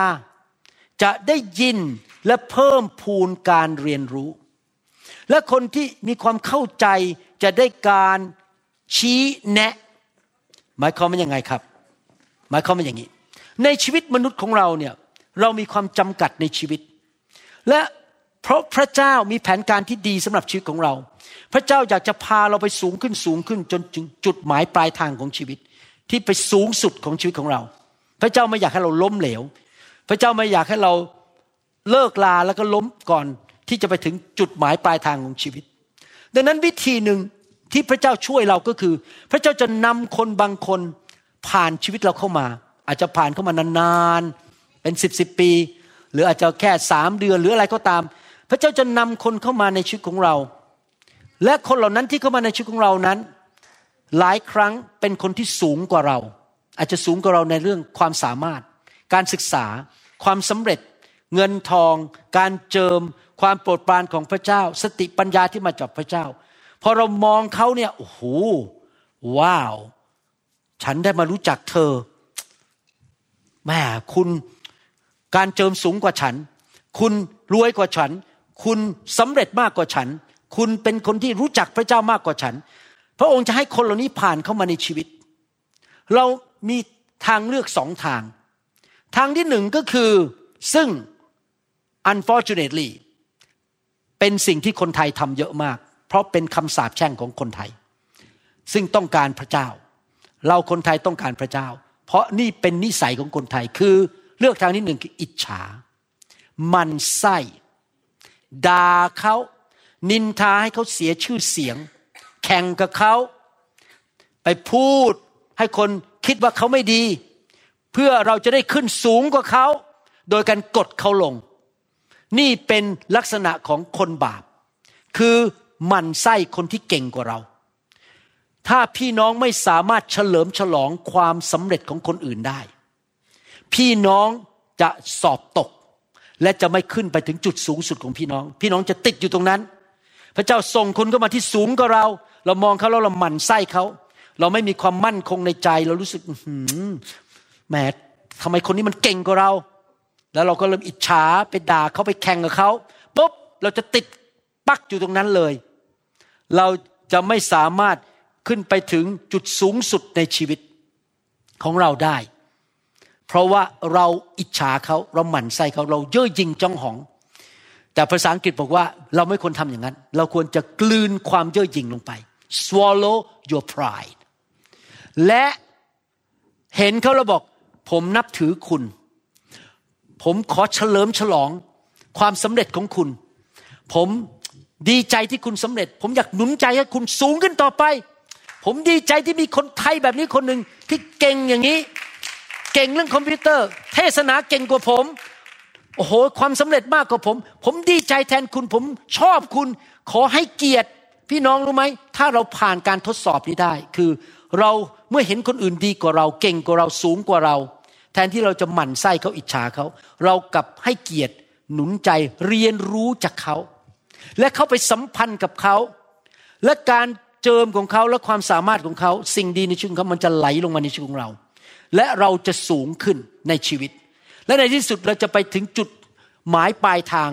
S2: จะได้ยินและเพิ่มพูนการเรียนรู้ และคนที่มีความเข้าใจจะได้การชี้แนะ หมายความว่ายังไงครับ หมายความว่าอย่างนี้ ในชีวิตมนุษย์ของเราเนี่ยเรามีความจำกัดในชีวิต และ เพราะพระเจ้ามีแผนการที่ดีสำหรับชีวิตของเรา พระเจ้าอยากจะพาเราไปสูงขึ้นสูงขึ้นจนถึงจุดหมายปลายทางของชีวิต ที่ไปสูงสุดของชีวิตของเรา พระเจ้าไม่อยากให้เราล้มเหลว พระเจ้าไม่อยากให้เราเลิกลาแล้วก็ล้มก่อนที่จะไปถึงจุดหมายปลายทางของชีวิต ดังนั้นวิธีหนึ่งที่พระเจ้าช่วยเราก็คือ พระเจ้าจะนำคนบางคนผ่านชีวิตเราเข้ามา อาจจะผ่านเข้ามานานๆเป็นสิบสิบปี หรืออาจจะแค่สามเดือนหรืออะไรก็ตาม พระเจ้าจะนำคนเข้ามาในชีวิตของเรา และคนเหล่านั้นที่เข้ามาในชีวิตของเรานั้น หลายครั้งเป็นคนที่สูงกว่าเรา อาจจะสูงกว่าเราในเรื่องความสามารถ การศึกษา ความสำเร็จ เงินทอง การเจิม ความโปรดปรานของพระเจ้า สติปัญญาที่มาจากพระเจ้า พอเรามองเขาเนี่ยโอ้โหว้าว ฉันได้มารู้จักเธอแม่คุณการเจิมสูงกว่าฉัน คุณรวยกว่าฉัน คุณสำเร็จมากกว่าฉัน คุณเป็นคนที่รู้จักพระเจ้ามากกว่าฉัน พระองค์จะให้คนเหล่านี้ผ่านเข้ามาในชีวิต เรามีทางเลือกสองทาง ทางที่หนึ่งก็คือซึ่ง unfortunately เป็นสิ่งที่คนไทยทำเยอะมาก เพราะเป็นคำสาปแช่งของคนไทย ซึ่งต้องการพระเจ้า เราคนไทยต้องการพระเจ้า เพราะนี่เป็นนิสัยของคนไทยคือเลือกทางที่หนึ่งคืออิจฉา มันไส้ ด่าเขานินทาให้เขาเสียชื่อเสียง แข่งกับเขา ไปพูดให้คนคิดว่าเขาไม่ดี เพื่อเราจะได้ขึ้นสูงกว่าเขา โดยการกดเขาลง นี่เป็นลักษณะของคนบาป คือมันไส้คนที่เก่งกว่าเรา ถ้าพี่น้องไม่สามารถเฉลิมฉลองความสำเร็จของคนอื่นได้ พี่น้องจะสอบตก และจะไม่ขึ้นไปถึงจุดสูงสุดของพี่น้อง พี่น้องจะติดอยู่ตรงนั้น พระเจ้าส่งคนเข้ามาที่สูงกว่าเรา เรามองเขาแล้วเราหมั่นไส้เขาเราไม่มีความมั่นคงในใจเรารู้สึกแหมทำไมคนนี้มันเก่งกว่าเรา แล้วเราก็เริ่มอิจฉาไปด่าเขาไปแข่งกับเขาปุ๊บเราจะติดปักอยู่ตรงนั้นเลย เราจะไม่สามารถขึ้นไปถึงจุดสูงสุดในชีวิตของเราได้ เพราะว่าเราอิจฉาเขาเราหมั่นไส้เขาเราเย่อหยิ่งจ้องหอง แต่ภาษาอังกฤษบอกว่าเราไม่ควรทำอย่างนั้น เราควรจะกลืนความเย่อหยิ่งลงไป swallow your pride และเห็นเขาแล้วบอก ผมนับถือคุณ ผมขอเฉลิมฉลองความสำเร็จของคุณ ผมดีใจที่คุณสำเร็จ ผมอยากหนุนใจให้คุณสูงขึ้นต่อไป ผมดีใจที่มีคนไทยแบบนี้คนหนึ่งที่เก่งอย่างนี้ เก่งเรื่องคอมพิวเตอร์ เทศนาเก่งกว่าผม โอ้โห ความสำเร็จมากกว่าผม ผมดีใจแทนคุณ ผมชอบคุณ ขอให้เกียรติ พี่น้องรู้ไหม ถ้าเราผ่านการทดสอบนี้ได้ คือเราเมื่อเห็นคนอื่นดีกว่าเรา เก่งกว่าเรา สูงกว่าเรา แทนที่เราจะหมั่นไส้เขาอิจฉาเขา เรากลับให้เกียรติ หนุนใจ เรียนรู้จากเขา และเข้าไปสัมพันธ์กับเขา และการเจิมของเขาและความสามารถของเขา สิ่งดีในชีวิตเขามันจะไหลลงมาในชีวิตของเรา และเราจะสูงขึ้นในชีวิต และในที่สุดเราจะไปถึงจุดหมายปลายทาง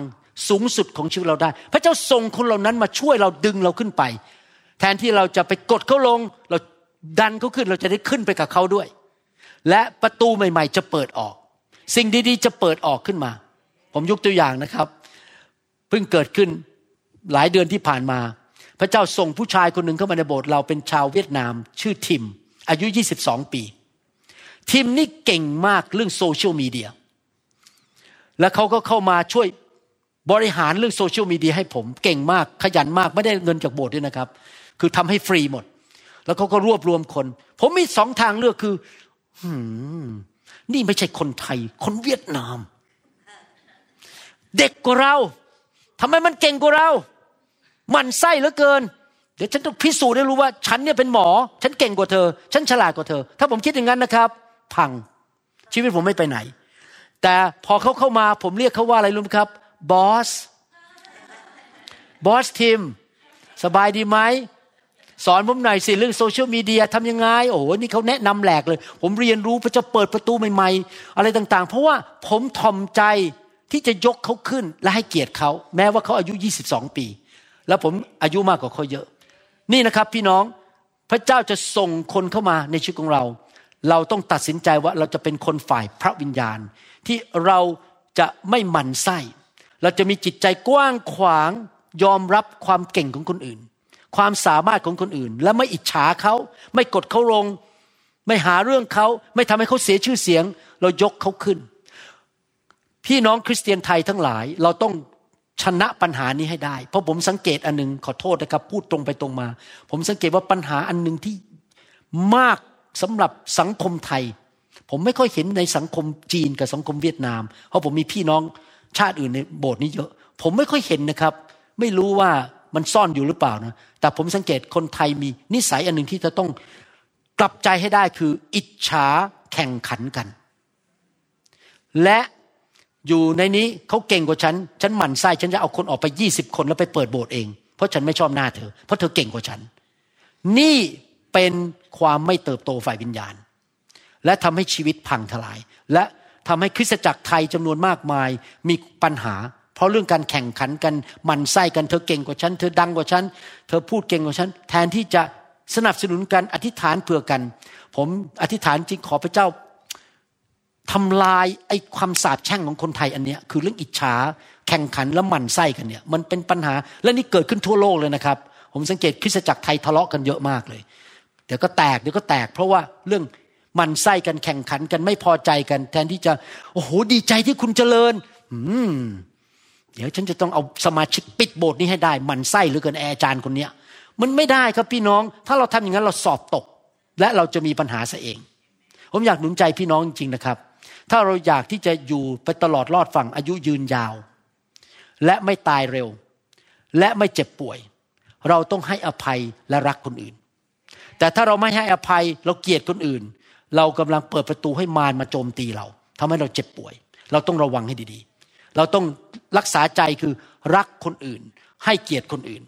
S2: สูงสุดของชีวิตเราได้ พระเจ้าส่งคนเหล่านั้นมาช่วยเราดึงเราขึ้นไป แทนที่เราจะไปกดเขาลง เราดันเขาขึ้นเราจะได้ขึ้นไปกับเขาด้วย และประตูใหม่ ๆ จะเปิดออก สิ่งดีๆ จะเปิดออกขึ้นมา ผมยกตัวอย่างนะครับเพิ่งเกิดขึ้นหลายเดือนที่ผ่านมา พระเจ้าส่งผู้ชายคนหนึ่งเข้ามาในโบสถ์เราเป็นชาวเวียดนาม ชื่อทิม อายุ 22 ปี ทิมนี่เก่งมากเรื่องโซเชียลมีเดีย แล้วเขาก็เข้ามาช่วยบริหารเรื่องโซเชียลมีเดียให้ผมเก่งมากขยันมากไม่ได้เงินจากโบสถ์ด้วยนะครับ คือทำให้ฟรีหมด แล้วเขาก็รวบรวมคน ผมมีสองทางเลือกคือหืมนี่ไม่ใช่คนไทย คนเวียดนาม เด็กกว่าเราทำไมมันเก่งกว่าเรา มันไส้เหลือเกิน เดี๋ยวฉันต้องพิสูจน์ให้รู้ว่า ฉันเนี่ยเป็นหมอ ฉันเก่งกว่าเธอ ฉันฉลาดกว่าเธอ ถ้าผมคิดอย่างนั้นนะครับ พัง ชีวิตผมไม่ไปไหน แต่พอเขาเข้ามาผมเรียกเขาว่าอะไรรู้ไหมครับบอสบอสทีมสบายดีไหมสอนผมหน่อยสิเรื่องโซเชียลมีเดียทำยังไง โอ้โหนี่เขาแนะนำแหลกเลย ผมเรียนรู้พระเจะเปิดประตูใหม่ๆ อะไรต่างๆ เพราะว่าผมทอมใจที่จะยกเขาขึ้นและให้เกียรติเขา แม้ว่าเขาอายุ 22 ปี แล้วผมอายุมากกว่าเขาเยอะ นี่นะครับพี่น้องพระเจ้าจะส่งคนเข้ามาในชีวิตของเรา เราต้องตัดสินใจว่าเราจะเป็นคนฝ่ายพระวิญญาณ ที่เราจะไม่หมั่นไส้ เราจะมีจิตใจกว้างขวางยอมรับความเก่งของคนอื่น ความสามารถของคนอื่น และไม่อิจฉาเขา ไม่กดเขาลง ไม่หาเรื่องเขา ไม่ทำให้เขาเสียชื่อเสียง เรายกเขาขึ้น พี่น้องคริสเตียนไทยทั้งหลาย เราต้องชนะปัญหานี้ให้ได้ เพราะผมสังเกตอันหนึงขอโทษนะครับ พูดตรงไปตรงมา ผมสังเกตว่าปัญหาอันหนึ่งที่มาก สำหรับสังคมไทย ผมไม่ค่อยเห็นในสังคมจีนกับสังคมเวียดนาม เพราะผมมีพี่น้องชาติอื่นในโบสถ์นี้เยอะ ผมไม่ค่อยเห็นนะครับ ไม่รู้ว่ามันซ่อนอยู่หรือเปล่านะแต่ผมสังเกตคนไทยมีนิสัยอันหนึ่งที่จะต้องกลับใจให้ได้คืออิจฉาแข่งขันกัน และอยู่ในนี้เขาเก่งกว่าฉัน ฉันหมั่นไส้ฉันจะเอาคนออกไปยี่สิบคนแล้วไปเปิดโบสถ์เอง เพราะฉันไม่ชอบหน้าเธอ เพราะเธอเก่งกว่าฉัน นี่เป็น ความไม่เติบโตฝ่ายวิญญาณ และทำให้ชีวิตพังทลาย และทำให้คริสตจักรไทยจำนวนมากมายมีปัญหา เพราะเรื่องการแข่งขันกันมันไส้กันเธอเก่งกว่าฉัน เธอดังกว่าฉัน เธอพูดเก่งกว่าฉัน แทนที่จะสนับสนุนกันอธิษฐานเผื่อกัน ผมอธิษฐานจริงขอพระเจ้าทำลายไอ้ความสาปแช่งของคนไทยอันเนี้ยคือเรื่องอิจฉาแข่งขันแล้วหมั่นไส้กันเนี่ยมันเป็นปัญหาและนี่เกิดขึ้นทั่วโลกเลยนะครับ ผมสังเกตคริสตจักรไทยทะเลาะกันเยอะมากเลย เดี๋ยวก็แตกเดี๋ยวก็แตก เพราะว่าเรื่องมันไส้กันแข่งขันกันไม่พอใจกัน แทนที่จะโอ้โหดีใจที่คุณเจริญ อืม เดี๋ยวฉันจะต้องเอาสมาชิกปิดโบสถ์นี้ให้ได้ มันไส้หรือเกินแอร์จารย์คนเนี้ย มันไม่ได้ครับพี่น้อง ถ้าเราทำอย่างนั้นเราสอบตก และเราจะมีปัญหาซะเอง ผมอยากหนุนใจพี่น้องจริงๆนะครับ ถ้าเราอยากที่จะอยู่ไปตลอดรอดฝั่งอายุยืนยาว และไม่ตายเร็ว และไม่เจ็บป่วย เราต้องให้อภัยและรักคนอื่น แต่ถ้าเราไม่ให้อภัยเราเกลียดคนอื่น เรากำลังเปิดประตูให้มารมาโจมตีเราทำให้เราเจ็บป่วย เราต้องระวังให้ดีๆ เราต้องรักษาใจคือรักคนอื่น ให้เกียรติคนอื่น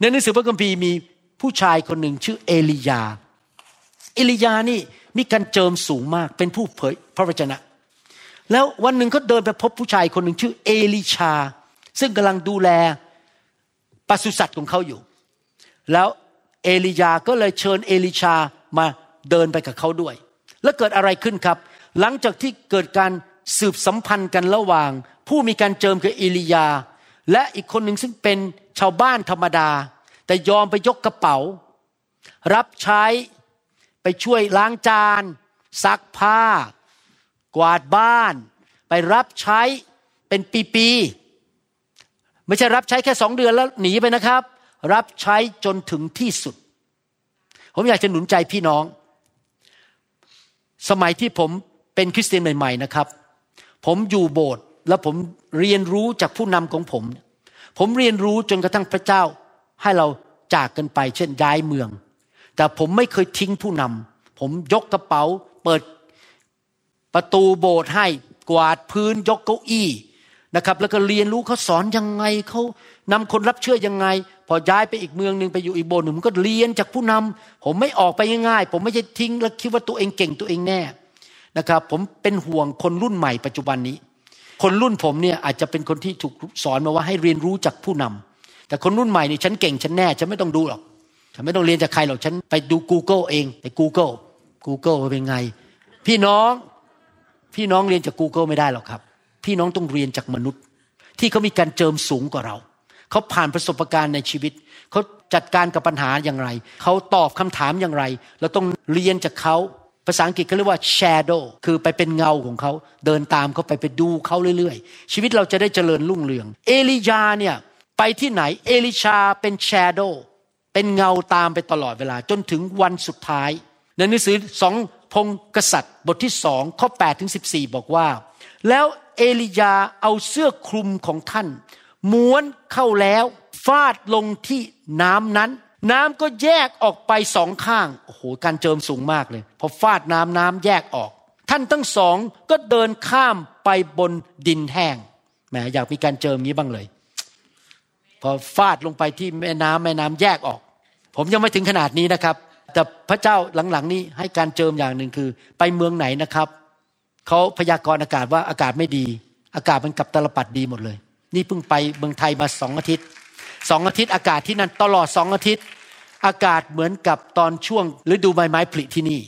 S2: ในหนังสือพระคัมภีร์มีผู้ชายคนหนึ่งชื่อเอลียา เอลียานี่มีการเจิมสูงมากเป็นผู้เผยพระวจนะ แล้ววันหนึ่งเขาเดินไปพบผู้ชายคนหนึ่งชื่อเอลิชา ซึ่งกำลังดูแลปศุสัตว์ของเขาอยู่ แล้ว เอลียาก็เลยเชิญเอลิชามาเดินไปกับเขาด้วย แล้วเกิดอะไรขึ้นครับ หลังจากที่เกิดการสืบสัมพันธ์กันระหว่าง ผู้มีการเจิมคือเอลียา และอีกคนหนึ่งซึ่งเป็นชาวบ้านธรรมดา แต่ยอมไปยกกระเป๋า รับใช้ไปช่วยล้างจาน ซักผ้า กวาดบ้าน ไปรับใช้เป็นปีๆไม่ใช่รับใช้แค่สองเดือนแล้วหนีไปนะครับ รับใช้จนถึงที่สุด ผมอยากจะหนุนใจพี่น้อง สมัยที่ผมเป็นคริสเตียนใหม่ ๆนะครับ ผมอยู่โบสถ์แล้วผมเรียนรู้จากผู้นำของผม ผมเรียนรู้จนกระทั่งพระเจ้าให้เราจากกันไป เช่นย้ายเมือง แต่ผมไม่เคยทิ้งผู้นำผมยกกระเป๋า เปิดประตูโบสถ์ให้กวาดพื้นยกเก้าอี้นะครับ แล้วก็เรียนรู้เขาสอนยังไงเขา นำคนรับเชื่อยังไง พอย้ายไปอีกเมืองหนึ่งไปอยู่อีกโบสถ์หนึ่งผมก็เรียนจากผู้นำผมไม่ออกไปง่ายๆ ผมไม่ใช่ทิ้งแล้วคิดว่าตัวเองเก่งตัวเองแน่นะครับ ผมเป็นห่วงคนรุ่นใหม่ปัจจุบันนี้ คนรุ่นผมเนี่ยอาจจะเป็นคนที่ถูกสอนมาว่าให้เรียนรู้จากผู้นำแต่คนรุ่นใหม่นี่ฉันเก่งฉันแน่ฉันไม่ต้องดูหรอกฉันไม่ต้องเรียนจากใครหรอกฉันไปดู Google เองไป Google Google ว่าเป็นไง พี่น้องพี่น้องเรียนจาก Google ไม่ได้หรอกครับ พี่น้องต้องเรียนจากมนุษย์ ที่เขามีการเจิมสูงกว่าเรา เขาผ่านประสบการณ์ในชีวิต เขาจัดการกับปัญหาอย่างไร เขาตอบคำถามอย่างไร เราต้องเรียนจากเขา ภาษาอังกฤษเขาเรียกว่า shadow คือไปเป็นเงาของเขา เดินตามเขาไปไปดูเขาเรื่อยๆ ชีวิตเราจะได้เจริญรุ่งเรือง เอลียาเนี่ยไปที่ไหน เอลิชาเป็น shadow เป็นเงาตามไปตลอดเวลาจนถึงวันสุดท้าย ในหนังสือสองพงกษัตริย์ บทที่สองข้อ8ถึง14 บอกว่า แล้วเอลียาเอาเสื้อคลุมของท่าน ม้วนเข้าแล้วฟาดลงที่น้ำนั้น น้ำก็แยกออกไปสองข้างโอ้โหการเจิมสูงมากเลยพอฟาดน้ำน้ำแยกออก ท่านทั้งสองก็เดินข้ามไปบนดินแห้งแหมอยากมีการเจิมงี้บ้างเลย พอฟาดลงไปที่แม่น้ำแม่น้ำแยกออก ผมยังไม่ถึงขนาดนี้นะครับ แต่พระเจ้าหลังๆ นี้ให้การเจิมอย่างหนึ่งคือ ไปเมืองไหนนะครับเขาพยากรณ์อากาศว่าอากาศไม่ดี อากาศมันกลับตลปัดดีหมดเลย นี่เพิ่งไปเมืองไทยมาสองอาทิตย์สองอาทิตย์อากาศที่นั่นตลอดสองอาทิตย์ อากาศเหมือนกับตอนช่วงฤดูใบไม้ผลิที่นี่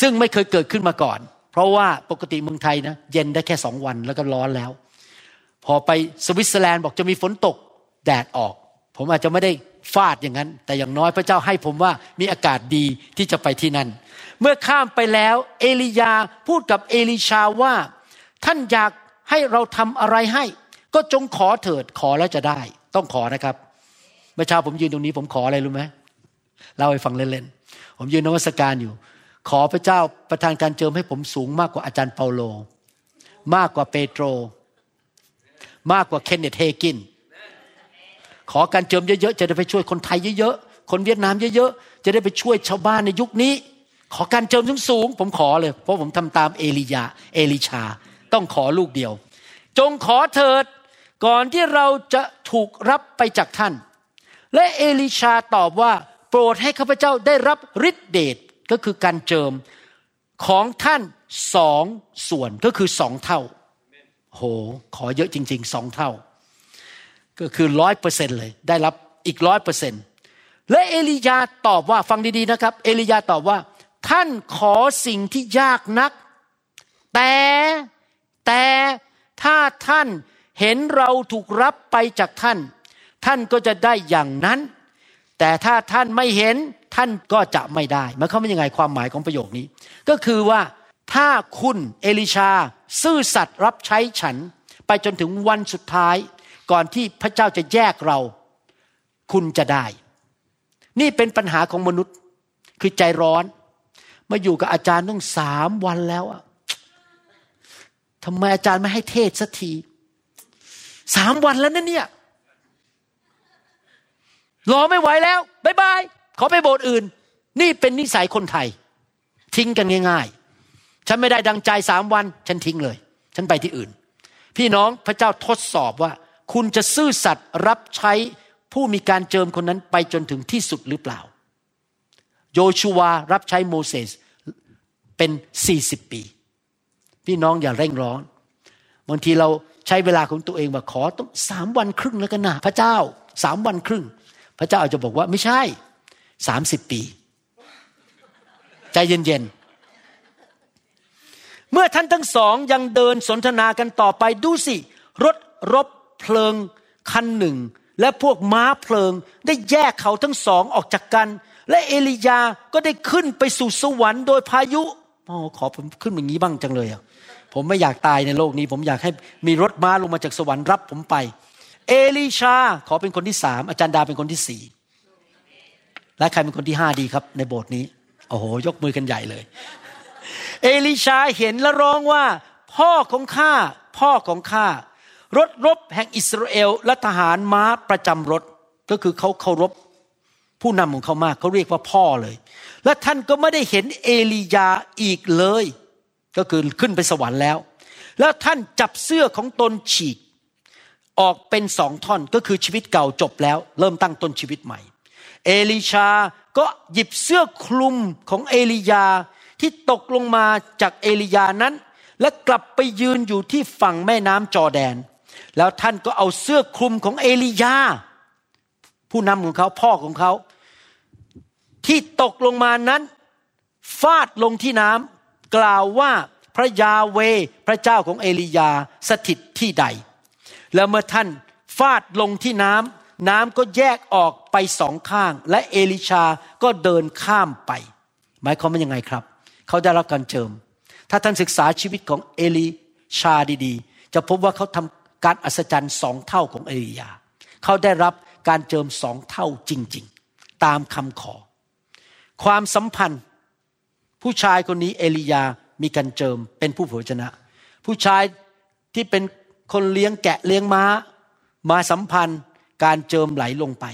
S2: ซึ่งไม่เคยเกิดขึ้นมาก่อน เพราะว่าปกติเมืองไทยนะเย็นได้แค่สองวันแล้วก็ร้อนแล้ว พอไปสวิตเซอร์แลนด์บอกจะมีฝนตกแดดออก ผมอาจจะไม่ได้ฟาดอย่างนั้น แต่อย่างน้อยพระเจ้าให้ผมว่ามีอากาศดีที่จะไปที่นั่น เมื่อข้ามไปแล้ว เอลียาพูดกับเอลิชาว่า ท่านอยากให้เราทำอะไรให้ ก็จงขอเถิดขอแล้วจะได้ ต้องขอนะครับเมื่อเช้าผมยืนตรงนี้ผมขออะไรรู้ไหมเล่าให้ฟังเล่นๆผมยืนนวัสการอยู่ ขอพระเจ้าประทานการเจิมให้ผมสูงมากกว่าอาจารย์เปาโล มากกว่าเปโตร มากกว่าเคนเนตเฮกิน ขอการเจิมเยอะๆจะได้ไปช่วยคนไทยเยอะๆคนเวียดนามเยอะๆจะได้ไปช่วยชาวบ้านในยุคนี้ ขอการเจิมสูงๆผมขอเลย เพราะผมทำตามเอลียา เอลิชา ต้องขอลูกเดียว จงขอเถิด ก่อนที่เราจะถูกรับไปจากท่าน และเอลิชาตอบว่า โปรดให้ข้าพเจ้าได้รับฤทธิเดชก็คือการเจิมของท่านสองส่วนก็คือสองเท่าโหขอเยอะจริงๆสองเท่า ก็คือร้อยเปอร์เซ็นเลย ได้รับอีกร้อยเปอร์เซ็นและเอลียาตอบว่าฟังดีๆนะครับ เอลียาตอบว่า ท่านขอสิ่งที่ยากนัก แต่แต่ถ้าท่าน เห็นเราถูกรับไปจากท่าน ท่านก็จะได้อย่างนั้น แต่ถ้าท่านไม่เห็นท่านก็จะไม่ได้มันเขาไม่ยังไงความหมายของประโยคนี้ ก็คือว่าถ้าคุณเอลิชา ซื่อสัตย์รับใช้ฉัน ไปจนถึงวันสุดท้าย ก่อนที่พระเจ้าจะแยกเรา คุณจะได้ นี่เป็นปัญหาของมนุษย์คือใจร้อน มาอยู่กับอาจารย์ต้องสามวันแล้วอะทำไมอาจารย์ไม่ให้เทศสักที สามวันแล้วนะเนี่ย รอไม่ไหวแล้วบายบายขอไปโบสถ์อื่น นี่เป็นนิสัยคนไทย ทิ้งกันง่าย ๆ ฉันไม่ได้ดังใจสามวัน ฉันทิ้งเลย ฉันไปที่อื่น พี่น้องพระเจ้าทดสอบว่า คุณจะซื่อสัตย์รับใช้ผู้มีการเจิมคนนั้นไปจนถึงที่สุดหรือเปล่า โยชูวารับใช้โมเสสเป็นสี่สิบปี พี่น้องอย่าเร่งร้อนบางทีเรา ใช้เวลาของตัวเองว่าขอต้องสามวันครึ่งแล้วกันนะพระเจ้าสามวันครึ่ง พระเจ้าอาจจะบอกว่าไม่ใช่สามสิบปี ใจเย็นๆ เมื่อท่านทั้งสองยังเดินสนทนากันต่อไปดูสิ รถรบเพลิงคันหนึ่ง และพวกม้าเพลิงได้แยกเขาทั้งสองออกจากกัน และเอลียาก็ได้ขึ้นไปสู่สวรรค์โดยพายุอ๋อขอผมขึ้นอย่างนี้บ้างจังเลยอะ ผมไม่อยากตายในโลกนี้ ผมอยากให้มีรถม้าลงมาจากสวรรค์รับผมไป เอลีชาขอเป็นคนที่สามอาจารย์ดาเป็นคนที่สี่และใครเป็นคนที่ห้าดีครับ ในโบสถ์นี้ โอ้โห ยกมือกันใหญ่เลย เอลิชาเห็นและร้องว่า พ่อของข้าพ่อของข้ารถรบแห่งอิสราเอลและทหารม้าประจำรถก็คือเขาเคารพผู้นำของเขามากเขาเรียกว่าพ่อเลย และท่านก็ไม่ได้เห็นเอลียาอีกเลย ก็คือขึ้นไปสวรรค์แล้ว แล้วท่านจับเสื้อของตนฉีก ออกเป็นสองท่อนก็คือชีวิตเก่าจบแล้ว เริ่มตั้งต้นชีวิตใหม่ เอลิชาก็หยิบเสื้อคลุมของเอลียาที่ตกลงมาจากเอลียานั้น และกลับไปยืนอยู่ที่ฝั่งแม่น้ำจอแดน แล้วท่านก็เอาเสื้อคลุมของเอลียา ผู้นำของเขาพ่อของเขา ที่ตกลงมานั้น ฟาดลงที่น้ำ กล่าวว่าพระยาเวพระเจ้าของเอลียาสถิตที่ใด แล้วเมื่อท่านฟาดลงที่น้ำน้ำก็แยกออกไปสองข้าง และเอลิชาก็เดินข้ามไป หมายความว่ายังไงครับ เขาได้รับการเจิม ถ้าท่านศึกษาชีวิตของเอลิชาดีๆ จะพบว่าเขาทำการอัศจรรย์สองเท่าของเอลียา เขาได้รับการเจิมสองเท่าจริงๆ ตามคำขอ ความสัมพันธ์ ผู้ชายคนนี้เอลียามีการเจิมเป็นผู้เผยชนะ ผู้ชายที่เป็นคนเลี้ยงแกะเลี้ยงม้า มาสัมพันธ์การเจิมไหลลงไป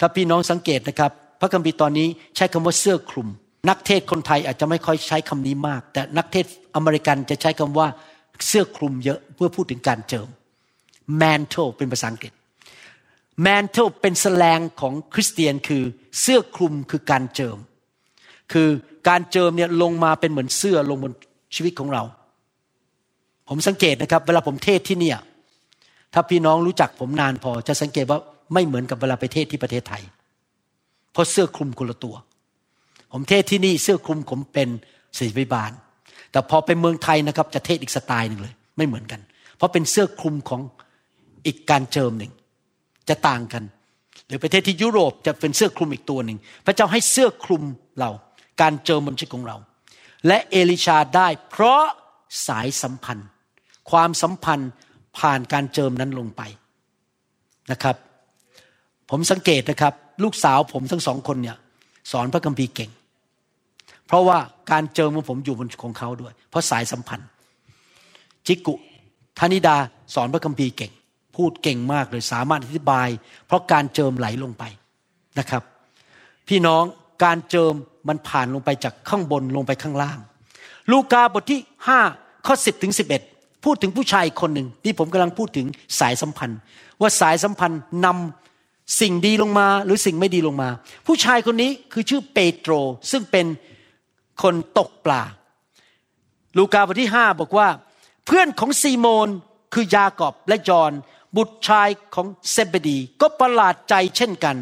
S2: ถ้าพี่น้องสังเกตนะครับ พระคัมภีร์ตอนนี้ใช้คำว่าเสื้อคลุม นักเทศคนไทยอาจจะไม่ค่อยใช้คำนี้มาก แต่นักเทศอเมริกันจะใช้คำว่าเสื้อคลุมเยอะเพื่อพูดถึงการเจิม mantle เป็นภาษาอังกฤษ mantle เป็นแสลงของคริสเตียนคือเสื้อคลุมคือการเจิม คือ การเจิมเนี่ยลงมาเป็นเหมือนเสื้อลงบนชีวิตของเรา ผมสังเกตนะครับ เวลาผมเทศที่เนี่ย ถ้าพี่น้องรู้จักผมนานพอ จะสังเกตว่าไม่เหมือนกับเวลาไปเทศที่ประเทศไทย เพราะเสื้อคลุมคนละตัว ผมเทศที่นี่เสื้อคลุมผมเป็นศิษย์วิบาล แต่พอไปเมืองไทยนะครับ จะเทศอีกสไตล์หนึ่งเลย ไม่เหมือนกัน เพราะเป็นเสื้อคลุมของอีกการเจิมหนึ่งจะต่างกัน หรือประเทศที่ยุโรปจะเป็นเสื้อคลุมอีกตัวหนึ่งพระเจ้าให้เสื้อคลุมเรา การเจิมบนชีวิตของเรา และเอลิชาได้เพราะสายสัมพันธ์ ความสัมพันธ์ผ่านการเจิมนั้นลงไปนะครับ ผมสังเกตนะครับ ลูกสาวผมทั้งสองคนเนี่ยสอนพระคัมภีร์เก่ง เพราะว่าการเจิมของผมอยู่บนของเขาด้วย เพราะสายสัมพันธ์ จิกุธนิดาสอนพระคัมภีร์เก่ง พูดเก่งมากเลยสามารถอธิบาย เพราะการเจิมไหลลงไปนะครับ พี่น้อง การเจิมมันผ่านลงไปจากข้างบนลงไปข้างล่าง ลูกาบทที่5ข้อ10ถึง11 พูดถึงผู้ชายคนหนึ่งที่ผมกำลังพูดถึงสายสัมพันธ์ ว่าสายสัมพันธ์นำสิ่งดีลงมาหรือสิ่งไม่ดีลงมา ผู้ชายคนนี้คือชื่อเปโตร ซึ่งเป็นคนตกปลา ลูกาบทที่ 5 บอกว่า เพื่อนของซีโมนคือยากอบและยอน บุตรชายของเซเบดี ก็ประหลาดใจเช่นกัน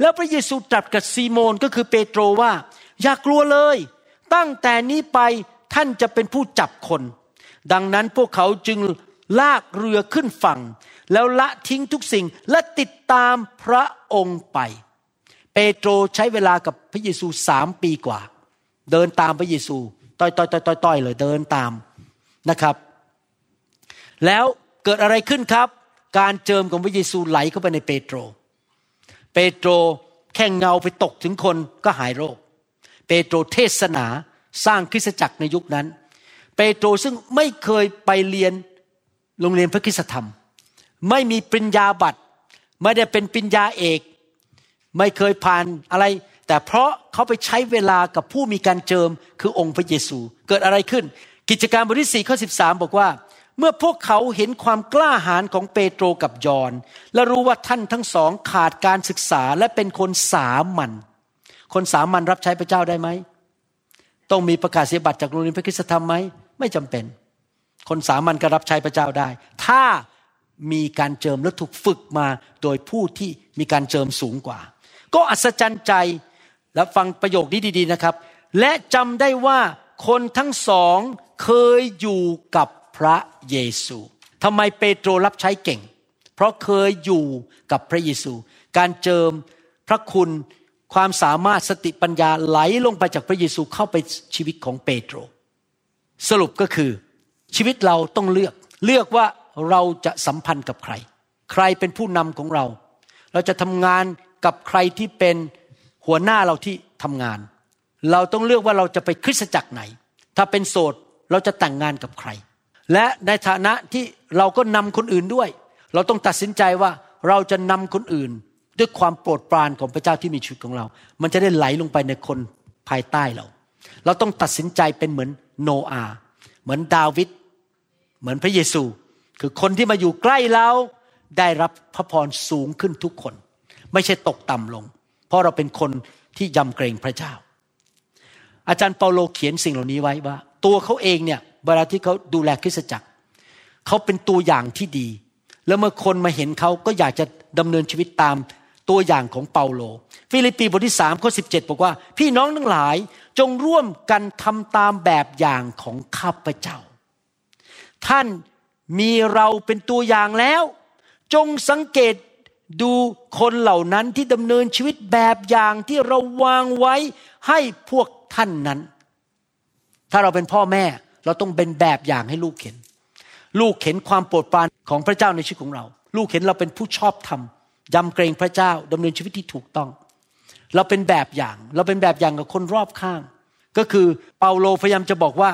S2: แล้วพระเยซูตรัสกับซีโมนก็คือเปโตรว่า อย่ากลัวเลย ตั้งแต่นี้ไปท่านจะเป็นผู้จับคน ดังนั้นพวกเขาจึงลากเรือขึ้นฝั่ง แล้วละทิ้งทุกสิ่งและติดตามพระองค์ไป เปโตรใช้เวลากับพระเยซูสามปีกว่า เดินตามพระเยซูต้อยต้อยต้อยต้อยต้อยเลยเดินตามนะครับ แล้วเกิดอะไรขึ้นครับ การเจิมของพระเยซูไหลเข้าไปในเปโตร เปโตรแค่เงาไปตกถึงคนก็หายโรค เปโตรเทศนาสร้างคริสตจักรในยุคนั้น เปโตรซึ่งไม่เคยไปเรียนโรงเรียนพระคุณธรรม ไม่มีปริญญาบัตร ไม่ได้เป็นปริญญาเอก ไม่เคยผ่านอะไร แต่เพราะเขาไปใช้เวลากับผู้มีการเจิมคือองค์พระเยซู เกิดอะไรขึ้น กิจการบทที่4ข้อ13บอกว่า เมื่อพวกเขาเห็นความกล้าหาญของเปโตรกับยอน และรู้ว่าท่านทั้งสองขาดการศึกษาและเป็นคนสามัญคนสามัญรับใช้พระเจ้าได้ไหม ต้องมีประกาศเสียบัตรจากโรงเรียนพระคุณธรรมไหม ไม่จำเป็น คนสามัญก็รับใช้พระเจ้าได้ ถ้ามีการเจิมและถูกฝึกมาโดยผู้ที่มีการเจิมสูงกว่า ก็อัศจรรย์ใจแล้วฟังประโยคนี้ดี ๆนะครับ และจำได้ว่าคนทั้งสองเคยอยู่กับ พระเยซูทำไมเปโตรรับใช้เก่ง เพราะเคยอยู่กับพระเยซู การเจิมพระคุณความสามารถสติปัญญาไหลลงไปจากพระเยซูเข้าไปชีวิตของเปโตร สรุปก็คือ ชีวิตเราต้องเลือกเลือกว่าเราจะสัมพันธ์กับใคร ใครเป็นผู้นำของเรา เราจะทำงานกับใครที่เป็นหัวหน้าเราที่ทำงาน เราต้องเลือกว่าเราจะไปคริสตจักรไหน ถ้าเป็นโสดเราจะแต่งงานกับใคร และในฐานะที่เราก็นำคนอื่นด้วย เราต้องตัดสินใจว่าเราจะนำคนอื่น ด้วยความโปรดปรานของพระเจ้าที่มีชีวิตของเรา มันจะได้ไหลลงไปในคนภายใต้เรา เราต้องตัดสินใจเป็นเหมือนโนอาห์เหมือนดาวิดเหมือนพระเยซู คือคนที่มาอยู่ใกล้เราได้รับพระพรสูงขึ้นทุกคน ไม่ใช่ตกต่ำลง เพราะเราเป็นคนที่ยำเกรงพระเจ้า อาจารย์เปาโลเขียนสิ่งเหล่านี้ไว้ว่า ตัวเขาเองเนี่ย เวลาที่เขาดูแลคริสตจักรเขาเป็นตัวอย่างที่ดี แล้วเมื่อคนมาเห็นเขาก็อยากจะดำเนินชีวิตตามตัวอย่างของเปาโล ฟิลิปปีบทที่สามข้อสิบอกว่า พี่น้องทั้งหลายจงร่วมกันทำตามแบบอย่างของข้าพเจ้า ท่านมีเราเป็นตัวอย่างแล้ว จงสังเกตดูคนเหล่านั้นที่ดำเนินชีวิตแบบอย่างที่เราวางไว้ให้พวกท่านนั้น ถ้าเราเป็นพ่อแม่ เราต้องเป็นแบบอย่างให้ลูกเห็น ลูกเห็นความโปรดปรานของพระเจ้าในชีวิตของเรา ลูกเห็นเราเป็นผู้ชอบธรรมยำเกรงพระเจ้าดำเนินชีวิตที่ถูกต้อง เราเป็นแบบอย่าง เราเป็นแบบอย่างกับคนรอบข้าง ก็คือเปาโลพยายามจะบอกว่า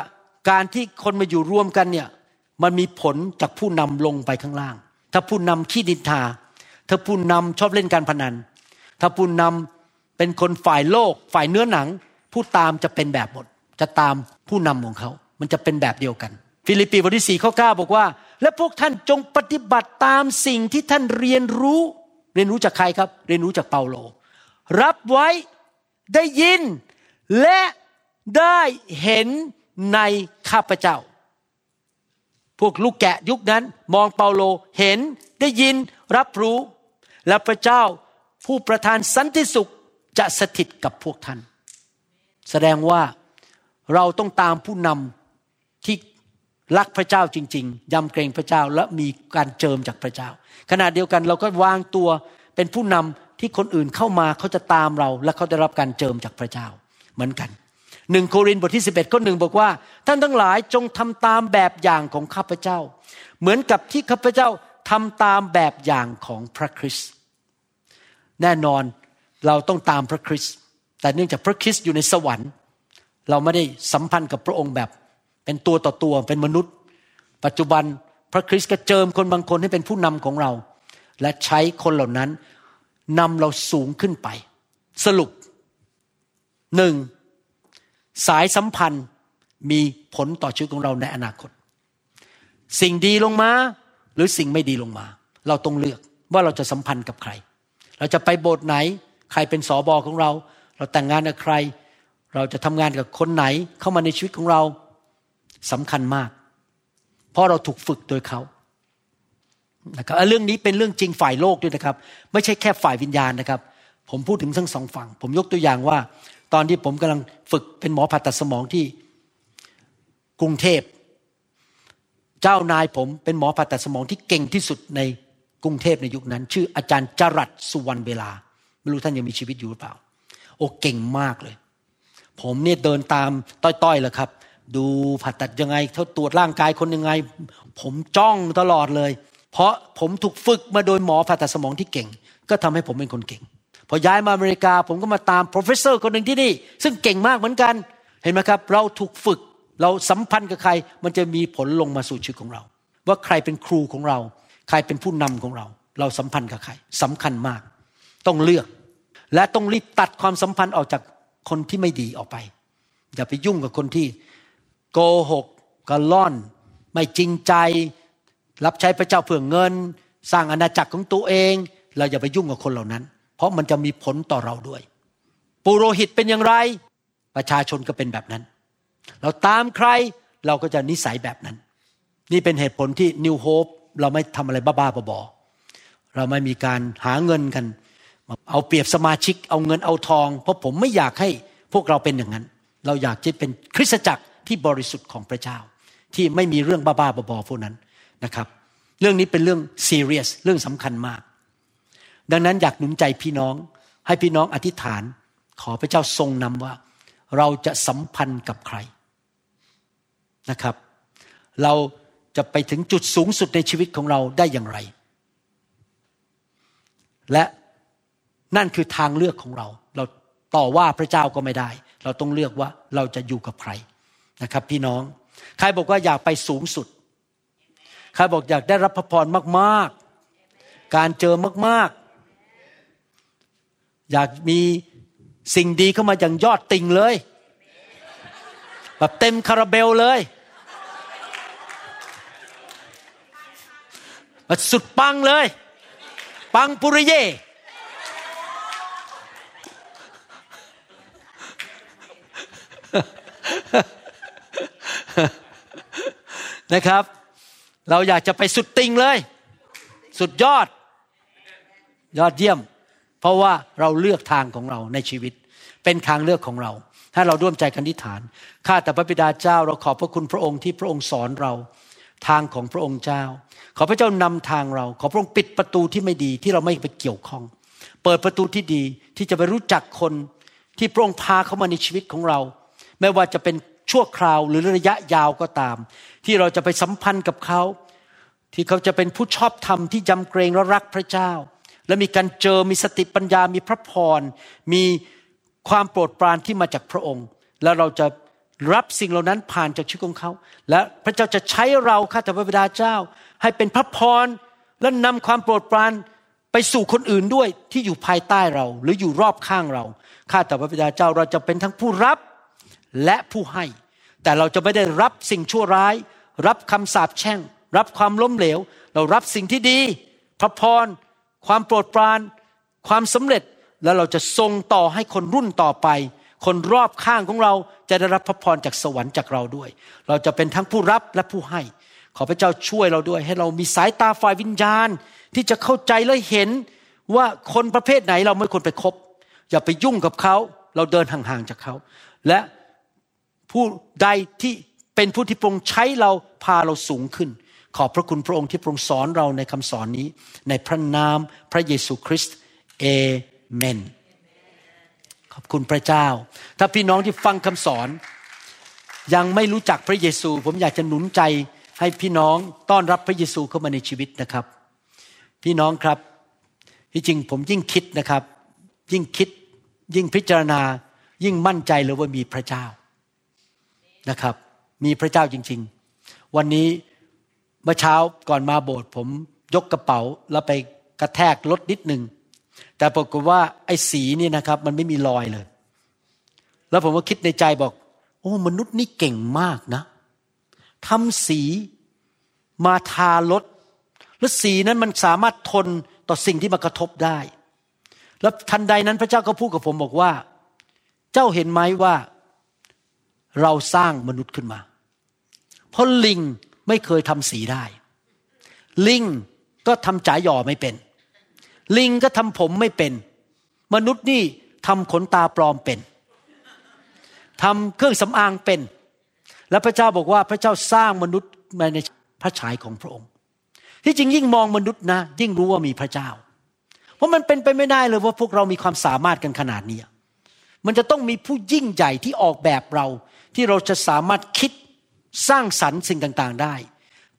S2: การที่คนมาอยู่ร่วมกันเนี่ยมันมีผลจากผู้นำลงไปข้างล่าง ถ้าผู้นำขี้ดินทา ถ้าผู้นำชอบเล่นการพนัน ถ้าผู้นำเป็นคนฝ่ายโลก ฝ่ายเนื้อหนัง ผู้ตามจะเป็นแบบหมด จะตามผู้นำของเขา มันจะเป็นแบบเดียวกัน ฟิลิปปีบทที่สี่ข้อ9บอกว่า และพวกท่านจงปฏิบัติตามสิ่งที่ท่านเรียนรู้ เรียนรู้จากใครครับ เรียนรู้จากเปาโล รับไว้ได้ยิน และได้เห็นในข้าพเจ้า พวกลูกแกะยุคนั้น มองเปาโลเห็นได้ยินรับรู้ และพระเจ้าผู้ประทานสันติสุขจะสถิตกับพวกท่าน แสดงว่าเราต้องตามผู้นำ ที่รักพระเจ้าจริง ๆ ยำเกรงพระเจ้าและมีการเจิมจากพระเจ้า ขณะเดียวกันเราก็วางตัวเป็นผู้นำที่คนอื่นเข้ามาเขาจะตามเรา และเขาได้รับการเจิมจากพระเจ้าเหมือนกันหนึ่งโครินธ์บทที่11ข้อหนึ่งบอกว่า ท่านทั้งหลายจงทำตามแบบอย่างของข้าพเจ้า เหมือนกับที่ข้าพเจ้าทำตามแบบอย่างของพระคริสต์แน่นอนเราต้องตามพระคริสต์แต่เนื่องจากพระคริสต์อยู่ในสวรรค์ เราไม่ได้สัมพันธ์กับพระองค์แบบ เป็นตัวต่อตัวเป็นมนุษย์ ปัจจุบันพระคริสต์ก็เจิมคนบางคนให้เป็นผู้นำของเรา และใช้คนเหล่านั้นนำเราสูงขึ้นไป สรุปหนึ่งสายสัมพันธ์มีผลต่อชีวิตของเราในอนาคต สิ่งดีลงมา หรือสิ่งไม่ดีลงมา เราต้องเลือกว่าเราจะสัมพันธ์กับใคร เราจะไปโบสถ์ไหน ใครเป็นสอบอของเรา เราแต่งงานกับใคร เราจะทำงานกับคนไหนเข้ามาในชีวิตของเรา สำคัญมาก เพราะเราถูกฝึกโดยเขานะครับเรื่องนี้เป็นเรื่องจริงฝ่ายโลกด้วยนะครับ ไม่ใช่แค่ฝ่ายวิญญาณนะครับ ผมพูดถึงทั้งสองฝั่ง ผมยกตัวอย่างว่า ตอนที่ผมกำลังฝึกเป็นหมอผ่าตัดสมองที่กรุงเทพ เจ้านายผมเป็นหมอผ่าตัดสมองที่เก่งที่สุดในกรุงเทพในยุคนั้น ชื่ออาจารย์จรัสสุวรรณเวลา ไม่รู้ท่านยังมีชีวิตอยู่หรือเปล่า โอ้เก่งมากเลย ผมเนี่ยเดินตามต้อยๆเลยครับ ดูผ่าตัดยังไงเขาตรวจร่างกายคนยังไง ผมจ้องตลอดเลย เพราะผมถูกฝึกมาโดยหมอผ่าตัดสมองที่เก่ง ก็ทำให้ผมเป็นคนเก่ง พอย้ายมาอเมริกา ผมก็มาตาม professor คนหนึ่งที่นี่ ซึ่งเก่งมากเหมือนกันเห็นไหมครับ เราถูกฝึกเราสัมพันธ์กับใคร มันจะมีผลลงมาสู่ชีวิตของเรา ว่าใครเป็นครูของเรา ใครเป็นผู้นำของเรา เราสัมพันธ์กับใครสำคัญมาก ต้องเลือก และต้องรีบตัดความสัมพันธ์ออกจากคนที่ไม่ดีออกไป อย่าไปยุ่งกับคนที่ โกหกกระล่อน ไม่จริงใจ รับใช้พระเจ้าเพื่อเงิน สร้างอาณาจักรของตัวเอง เราอย่าไปยุ่งกับคนเหล่านั้น เพราะมันจะมีผลต่อเราด้วย ปุโรหิตเป็นอย่างไร ประชาชนก็เป็นแบบนั้น เราตามใครเราก็จะนิสัยแบบนั้น นี่เป็นเหตุผลที่นิวโฮปเราไม่ทำอะไรบ้าๆบอๆเราไม่มีการหาเงินกัน เอาเปรียบสมาชิกเอาเงินเอาทอง เพราะผมไม่อยากให้พวกเราเป็นอย่างนั้น เราอยากจะเป็นคริสตจักร ที่บริสุทธิ์ของพระเจ้า ที่ไม่มีเรื่องบ้าๆบอๆพวกนั้นนะครับ เรื่องนี้เป็นเรื่องซีเรียสเรื่องสำคัญมาก ดังนั้นอยากหนุนใจพี่น้องให้พี่น้องอธิษฐาน ขอพระเจ้าทรงนำว่า เราจะสัมพันธ์กับใครนะครับ เราจะไปถึงจุดสูงสุดในชีวิตของเราได้อย่างไร และนั่นคือทางเลือกของเรา เราต่อว่าพระเจ้าก็ไม่ได้ เราต้องเลือกว่าเราจะอยู่กับใคร นะครับพี่น้อง ใครบอกว่าอยากไปสูงสุด ใครบอกอยากได้รับพระพรมากๆ การเจอมากๆ อยากมีสิ่งดีเข้ามาอย่างยอดติ่งเลย แบบเต็มคาราเบลเลยแบบสุดปังเลย ปังปุริเย่ นะครับ เราอยากจะไปสุดติงเลย สุดยอด ยอดเยี่ยม เพราะว่าเราเลือกทางของเราในชีวิต เป็นทางเลือกของเรา ถ้าเราร่วมใจกันทิฐาน ข้าแต่พระบิดาเจ้า เราขอบพระคุณพระองค์ที่พระองค์สอนเรา ทางของพระองค์เจ้า ขอพระเจ้านำทางเรา ขอพระองค์ปิดประตูที่ไม่ดีที่เราไม่ไปเกี่ยวข้อง เปิดประตูที่ดีที่จะไปรู้จักคนที่พระองค์พาเข้ามาในชีวิตของเรา ไม่ว่าจะเป็น ชั่วคราวหรือระยะยาวก็ตาม ที่เราจะไปสัมพันธ์กับเขา ที่เขาจะเป็นผู้ชอบธรรมที่ยำเกรงและรักพระเจ้า และมีการเจอมีสติปัญญามีพระพรมีความโปรดปรานที่มาจากพระองค์ แล้วเราจะรับสิ่งเหล่านั้นผ่านจากชีวิตของเขา และพระเจ้าจะใช้เราข้าแต่พระบิดาเจ้า ให้เป็นพระพรและนำความโปรดปรานไปสู่คนอื่นด้วยที่อยู่ภายใต้เรา หรืออยู่รอบข้างเราข้าแต่พระบิดาเจ้าเราจะเป็นทั้งผู้รับ และผู้ให้ แต่เราจะไม่ได้รับสิ่งชั่วร้าย รับคำสาปแช่ง รับความล้มเหลว เรารับสิ่งที่ดี พระพร ความโปรดปราน ความสำเร็จแล้วเราจะส่งต่อให้คนรุ่นต่อไป คนรอบข้างของเราจะได้รับพระพรจากสวรรค์จากเราด้วย เราจะเป็นทั้งผู้รับและผู้ให้ ขอพระเจ้าช่วยเราด้วย ให้เรามีสายตาฝ่ายวิญญาณ ที่จะเข้าใจและเห็นว่าคนประเภทไหนเราไม่ควรไปคบ อย่าไปยุ่งกับเขา เราเดินห่างๆจากเขา และ ผู้ใดที่เป็นผู้ที่พระองค์ใช้เราพาเราสูงขึ้น ขอบพระคุณพระองค์ที่พระองค์สอนเราในคำสอนนี้ ในพระนามพระเยซูคริสต์เอเมนขอบคุณพระเจ้า ถ้าพี่น้องที่ฟังคำสอน ยังไม่รู้จักพระเยซู ผมอยากจะหนุนใจให้พี่น้องต้อนรับพระเยซูเข้ามาในชีวิตนะครับ พี่น้องครับ ที่จริงผมยิ่งคิดนะครับ ยิ่งคิดยิ่งพิจารณายิ่งมั่นใจเลยว่ามีพระเจ้า นะครับ มีพระเจ้าจริง ๆ วันนี้เมื่อเช้าก่อนมาโบสถ์ผมยกกระเป๋าแล้วไปกระแทกรถนิดหนึ่งแต่ปรากฏว่าไอ้สีนี่นะครับ มันไม่มีรอยเลย แล้วผมก็คิดในใจบอก โอ้ มนุษย์นี่เก่งมากนะทำสีมาทารถแล้วสีนั้นมันสามารถทนต่อสิ่งที่มากระทบได้ แล้วทันใดนั้นพระเจ้าก็พูดกับผมบอกว่า เจ้าเห็นไหมว่า เราสร้างมนุษย์ขึ้นมา เพราะลิงไม่เคยทำสีได้ ลิงก็ทำจ๋าหย่อไม่เป็น ลิงก็ทำผมไม่เป็น มนุษย์นี่ทำขนตาปลอมเป็นทำเครื่องสำอางเป็น และพระเจ้าบอกว่าพระเจ้าสร้างมนุษย์มาในพระฉายของพระองค์ ที่จริงยิ่งมองมนุษย์นะ ยิ่งรู้ว่ามีพระเจ้า เพราะมันเป็นไปไม่ได้เลยว่าพวกเรามีความสามารถกันขนาดนี้ มันจะต้องมีผู้ยิ่งใหญ่ที่ออกแบบเรา ที่เราจะสามารถคิดสร้างสรรค์สิ่งต่างๆได้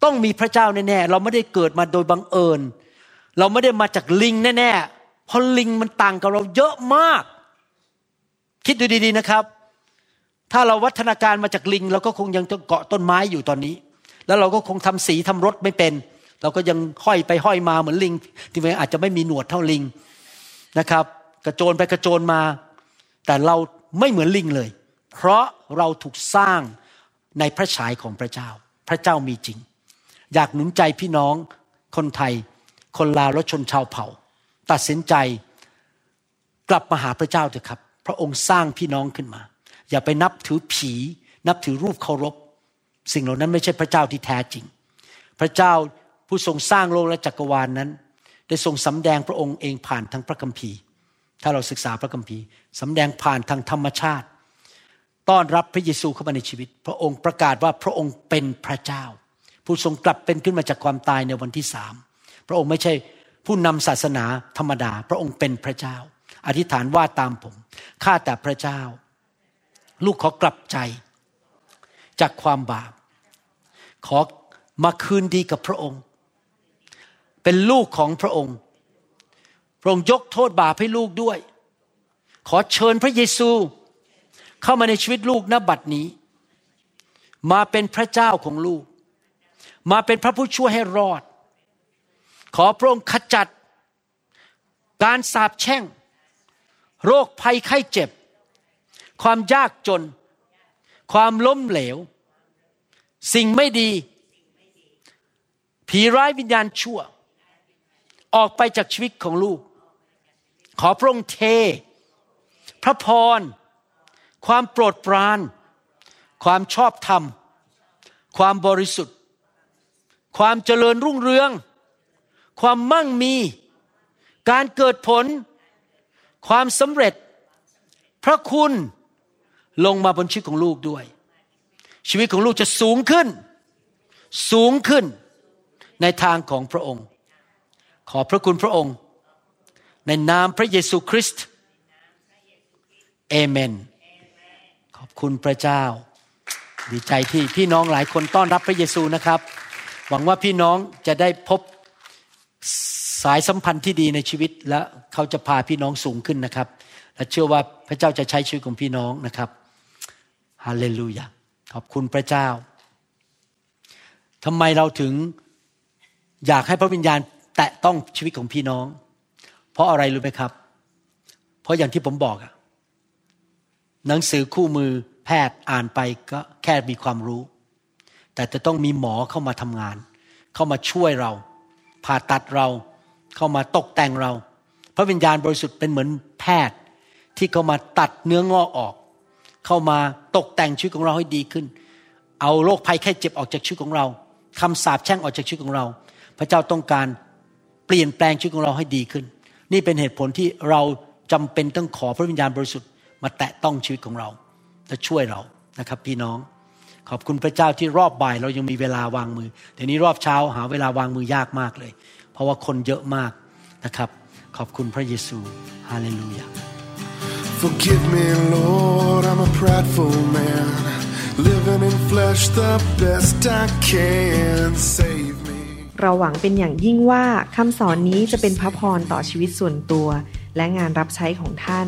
S2: ต้องมีพระเจ้าแน่ๆเราไม่ได้เกิดมาโดยบังเอิญ เราไม่ได้มาจากลิงแน่ๆเพราะลิงมันต่างกับเราเยอะมาก คิดดูดีๆนะครับ ถ้าเราวัฒนาการมาจากลิง เราก็คงยังต้องเกาะต้นไม้อยู่ตอนนี้ แล้วเราก็คงทำสีทำรถไม่เป็น เราก็ยังห้อยไปห้อยมาเหมือนลิง ที่อาจจะไม่มีหนวดเท่าลิงนะครับ กระโจนไปกระโจนมา แต่เราไม่เหมือนลิงเลย เพราะเราถูกสร้างในพระฉายของพระเจ้า พระเจ้ามีจริง อยากหนุนใจพี่น้องคนไทย คนลาวและชนชาวเผ่า ตัดสินใจกลับมาหาพระเจ้าเถอะครับ พระองค์สร้างพี่น้องขึ้นมา อย่าไปนับถือผี นับถือรูปเคารพ สิ่งเหล่านั้นไม่ใช่พระเจ้าที่แท้จริง พระเจ้าผู้ทรงสร้างโลกและจักรวาลนนั้น ได้ทรงสำแดงพระองค์เองผ่านทางพระคัมภีร์ ถ้าเราศึกษาพระคัมภีร์สำแดงผ่านทางธรรมชาติ ต้อนรับพระเยซูเข้ามาในชีวิต พระองค์ประกาศว่าพระองค์เป็นพระเจ้า ผู้ทรงกลับเป็นขึ้นมาจากความตายในวันที่สามพระองค์ไม่ใช่ผู้นำศาสนาธรรมดา พระองค์เป็นพระเจ้า อธิษฐานว่าตามผมข้าแต่พระเจ้า ลูกขอกลับใจ จากความบาป ขอมาคืนดีกับพระองค์ เป็นลูกของพระองค์ พระองค์ยกโทษบาปให้ลูกด้วย ขอเชิญพระเยซู เข้ามาในชีวิตลูกณบัดนี้ มาเป็นพระเจ้าของลูก มาเป็นพระผู้ช่วยให้รอด ขอพระองค์ขจัด การสาปแช่ง โรคภัยไข้เจ็บ ความยากจน ความล้มเหลว สิ่งไม่ดี ผีร้ายวิญญาณชั่ว ออกไปจากชีวิตของลูก ขอพระองค์เท พระพร ความโปรดปราน ความชอบธรรม ความบริสุทธิ์ ความเจริญรุ่งเรือง ความมั่งมี การเกิดผล ความสำเร็จ พระคุณลงมาบนชีวิตของลูกด้วย ชีวิตของลูกจะสูงขึ้น สูงขึ้นในทางของพระองค์ ขอพระคุณพระองค์ ในนามพระเยซูคริสต์เอเมน คุณพระเจ้า ดีใจที่พี่น้องหลายคนต้อนรับพระเยซูนะครับ หวังว่าพี่น้องจะได้พบสายสัมพันธ์ที่ดีในชีวิต และเขาจะพาพี่น้องสูงขึ้นนะครับ และเชื่อว่าพระเจ้าจะใช้ชีวิตของพี่น้องนะครับฮาเลลูยาขอบคุณพระเจ้าทำไมเราถึงอยากให้พระวิญญาณแตะต้องชีวิตของพี่น้อง เพราะอะไรรู้ไหมครับ เพราะอย่างที่ผมบอกอะ หนังสือคู่มือแพทย์อ่านไปก็แค่มีความรู้ แต่จะต้องมีหมอเข้ามาทำงาน เข้ามาช่วยเรา ผ่าตัดเราเข้ามาตกแต่งเรา พระวิญญาณบริสุทธิ์เป็นเหมือนแพทย์ที่เข้ามาตัดเนื้องอกออก เข้ามาตกแต่งชีวิตของเราให้ดีขึ้น เอาโรคภัยแค่เจ็บออกจากชีวิตของเราคำสาปแช่งออกจากชีวิตของเรา พระเจ้าต้องการเปลี่ยนแปลงชีวิตของเราให้ดีขึ้น นี่เป็นเหตุผลที่เราจำเป็นต้องขอพระวิญญาณบริสุทธิ์ มาแตะต้องชีวิตของเราและช่วยเรานะครับ พี่น้อง ขอบคุณพระเจ้าที่รอบบ่ายเรายังมีเวลาวางมือแต่นี้รอบเช้าหาเวลาวางมือยากมากเลย เพราะว่าคนเยอะมากนะครับ ขอบคุณพระเยซูฮาเลลูยา
S3: Forgive me, Lord, I'm a prideful man. Living in flesh the best I can. Save me.
S1: เราหวังเป็นอย่างยิ่งว่าคำสอนนี้จะเป็นพระพรต่อชีวิตส่วนตัว และงานรับใช้ของท่าน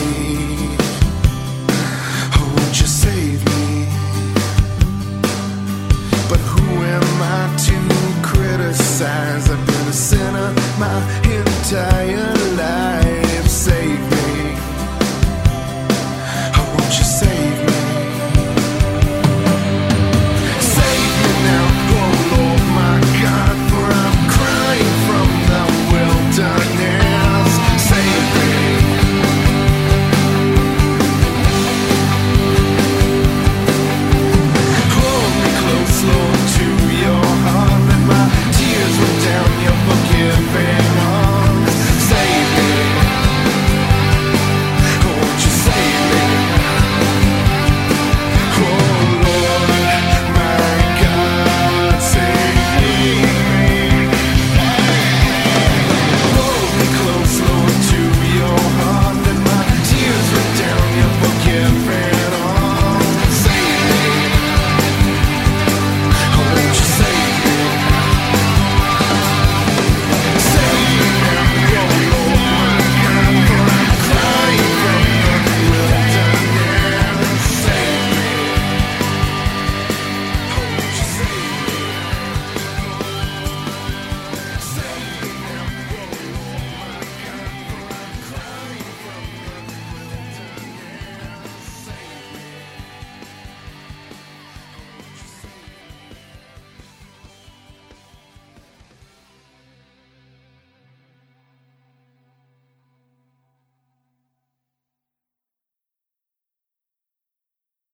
S3: not to criticize. I've been a sinner my entire life.